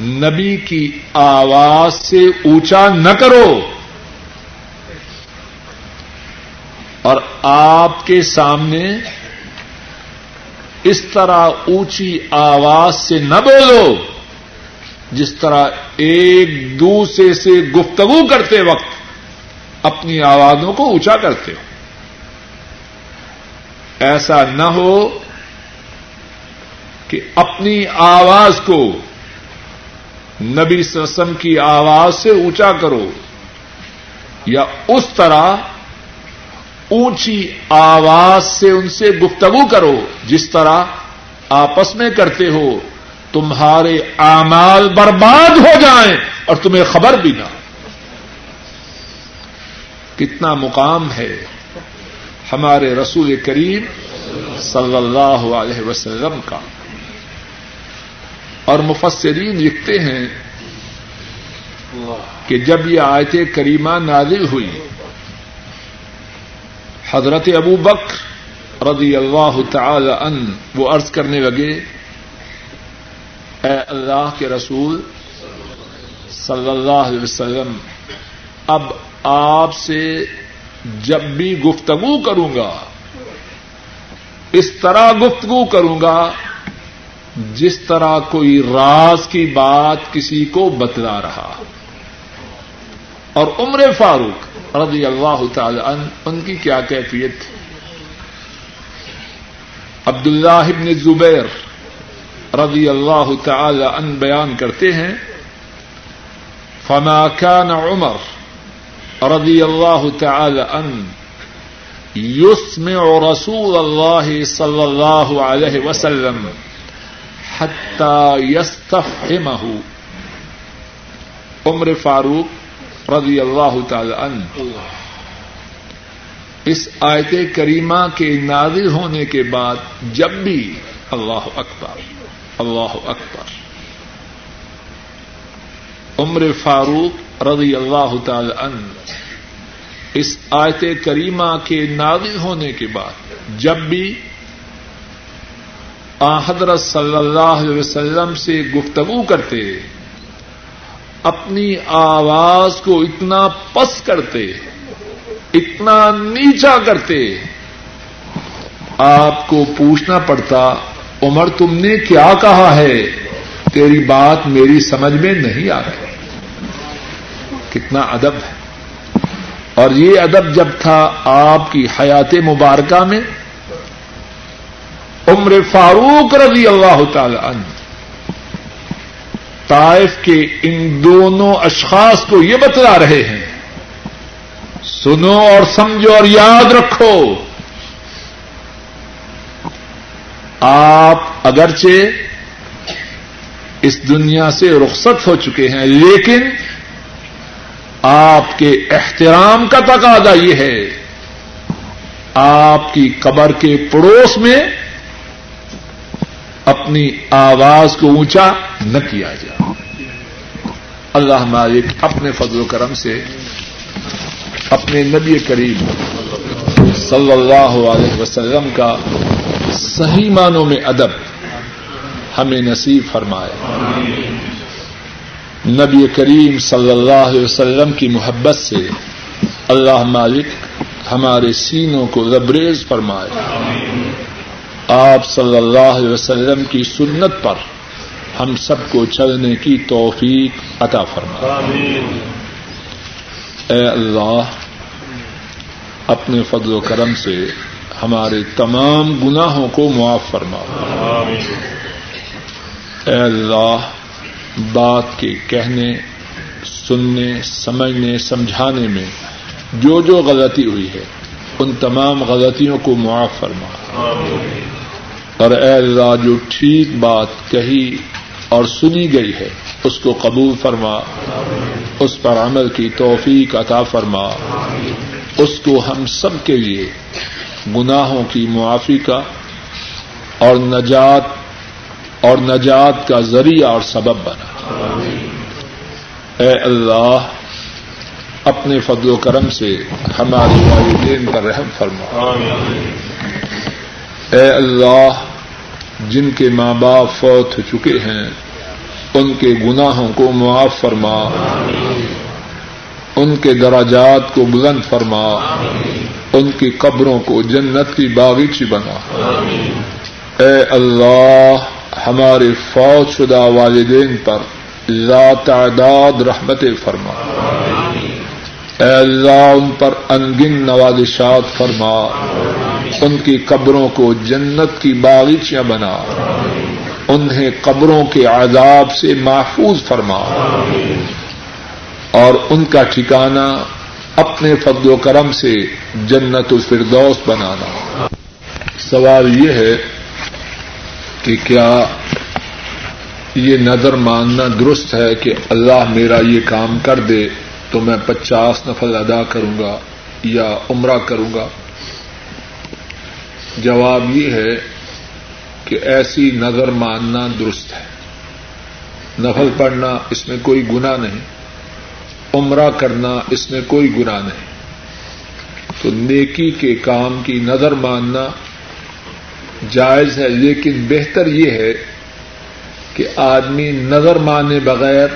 نبی کی آواز سے اونچا نہ کرو اور آپ کے سامنے اس طرح اونچی آواز سے نہ بولو جس طرح ایک دوسرے سے گفتگو کرتے وقت اپنی آوازوں کو اونچا کرتے ہو۔ ایسا نہ ہو کہ اپنی آواز کو نبی وسلم کی آواز سے اونچا کرو یا اس طرح اونچی آواز سے ان سے گفتگو کرو، جس طرح آپس میں کرتے ہو، تمہارے اعمال برباد ہو جائیں اور تمہیں خبر بھی نہ کتنا مقام ہے ہمارے رسول کریم صلی اللہ علیہ وسلم کا۔ اور مفسرین لکھتے ہیں کہ جب یہ آیت کریمہ نازل ہوئی حضرت ابو بکر رضی اللہ تعالی ان وہ عرض کرنے لگے، اے اللہ کے رسول صلی اللہ علیہ وسلم، اب آپ سے جب بھی گفتگو کروں گا، اس طرح گفتگو کروں گا، جس طرح کوئی راز کی بات کسی کو بتلا رہا۔ اور عمر فاروق رضی اللہ تعالی عنہ، ان کی کیا کیفیت تھی؟ عبد اللہ ابن زبیر رضی اللہ تعالی عنہ بیان کرتے ہیں، فما كان عمر رضی اللہ تعالی عنہ يسمع رسول اللہ صلی اللہ علیہ وسلم يستفهمه عمر فاروق رضی اللہ تعالی عنہ۔ اس آیت کریمہ کے نازل ہونے کے بعد جب بھی اللہ اکبر اللہ اکبر۔ عمر فاروق رضی اللہ تعالی عنہ اس آیت کریمہ کے نازل ہونے کے بعد جب بھی حضرت صلی اللہ علیہ وسلم سے گفتگو کرتے اپنی آواز کو اتنا پس کرتے، اتنا نیچا کرتے، آپ کو پوچھنا پڑتا، عمر تم نے کیا کہا ہے؟ تیری بات میری سمجھ میں نہیں آ رہی۔ کتنا ادب ہے۔ اور یہ ادب جب تھا آپ کی حیات مبارکہ میں، عمر فاروق رضی اللہ تعالی عنہ طائف کے ان دونوں اشخاص کو یہ بتلا رہے ہیں، سنو اور سمجھو اور یاد رکھو۔ آپ اگرچہ اس دنیا سے رخصت ہو چکے ہیں، لیکن آپ کے احترام کا تقاضا یہ ہے، آپ کی قبر کے پڑوس میں اپنی آواز کو اونچا نہ کیا جائے۔ اللہ مالک اپنے فضل و کرم سے اپنے نبی کریم صلی اللہ علیہ وسلم کا صحیح معنوں میں ادب ہمیں نصیب فرمائے۔ نبی کریم صلی اللہ علیہ وسلم کی محبت سے اللہ مالک ہمارے سینوں کو ربریز فرمائے۔ آپ صلی اللہ علیہ وسلم کی سنت پر ہم سب کو چلنے کی توفیق عطا فرمائے اے اللہ اپنے فضل و کرم سے ہمارے تمام گناہوں کو معاف فرما۔ اے اللہ بات کے کہنے سننے سمجھنے سمجھانے میں جو جو غلطی ہوئی ہے ان تمام غلطیوں کو معاف فرما۔ اور اے اللہ جو ٹھیک بات کہی اور سنی گئی ہے، اس کو قبول فرما۔ اس پر عمل کی توفیق عطا فرما۔ اس کو ہم سب کے لیے گناہوں کی معافی کا اور نجات اور نجات کا ذریعہ اور سبب بنا۔ اے اللہ، اپنے فضل و کرم سے ہمارے والدین پر رحم فرما۔ اے اللہ، جن کے ماں باپ فوت ہو چکے ہیں، ان کے گناہوں کو معاف فرما۔ ان کے دراجات کو بلند فرما۔ ان کی قبروں کو جنت کی باغیچی بنا۔ اے اللہ، ہمارے فوج شدہ والدین پر لا تعداد رحمت فرما۔ اے اللہ، ان پر انگن نوازشات فرما۔ ان کی قبروں کو جنت کی باغیچیاں بنا۔ انہیں قبروں کے عذاب سے محفوظ فرما۔ اور ان کا ٹھکانہ اپنے فضل و کرم سے جنت الفردوس بنانا۔ سوال یہ ہے کہ کیا یہ نظر ماننا درست ہے کہ اللہ میرا یہ کام کر دے تو میں پچاس نفل ادا کروں گا یا عمرہ کروں گا؟ جواب یہ ہے کہ ایسی نظر ماننا درست ہے۔ نفل پڑھنا اس میں کوئی گنا نہیں، عمرہ کرنا اس میں کوئی گنا نہیں۔ تو نیکی کے کام کی نظر ماننا جائز ہے، لیکن بہتر یہ ہے کہ آدمی نظر مانے بغیر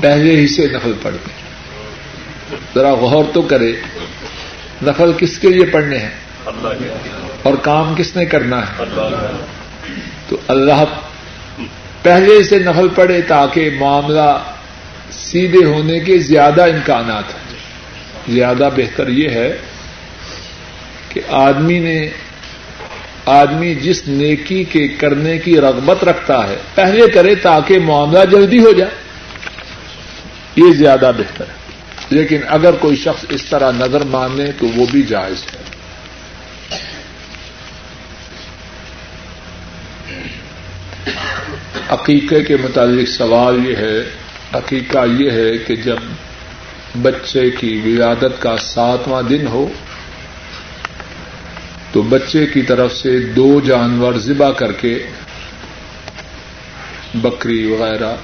پہلے ہی سے نفل پڑھ دے ذرا غور تو کرے، نفل کس کے لیے پڑھنے ہیں؟ اور کام کس نے کرنا ہے؟ تو اللہ پہلے سے نفل پڑے تاکہ معاملہ سیدھے ہونے کے زیادہ امکانات ہیں زیادہ بہتر یہ ہے کہ آدمی نے آدمی جس نیکی کے کرنے کی رغبت رکھتا ہے پہلے کرے تاکہ معاملہ جلدی ہو جائے۔ یہ زیادہ بہتر ہے۔ لیکن اگر کوئی شخص اس طرح نظر مانے تو وہ بھی جائز ہے۔ عقیقے کے متعلق سوال یہ ہے، عقیقہ یہ ہے کہ جب بچے کی ولادت کا ساتواں دن ہو، تو بچے کی طرف سے دو جانور ذبح کر کے بکری وغیرہ،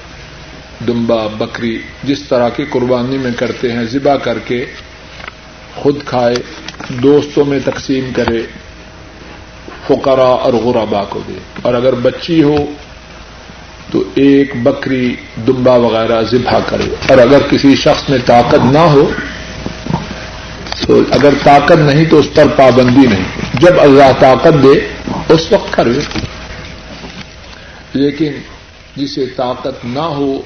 دمبا بکری، جس طرح کی قربانی میں کرتے ہیں، ذبح کر کے خود کھائے، دوستوں میں تقسیم کرے فقرا اور غرابا کو دے۔ اور اگر بچی ہو تو ایک بکری دمبا وغیرہ ذبح کرے۔ اور اگر کسی شخص میں طاقت نہ ہو، تو اگر طاقت نہیں تو اس پر پابندی نہیں۔ جب اللہ طاقت دے، اس وقت کرے لیکن جسے طاقت نہ ہو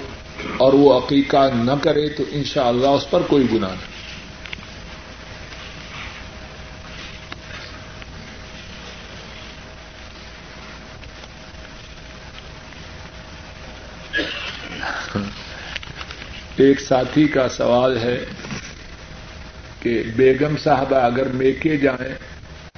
اور وہ عقیقہ نہ کرے تو انشاءاللہ اللہ اس پر کوئی گناہ نہیں۔ ایک ساتھی کا سوال ہے کہ بیگم صاحبہ اگر میکے جائیں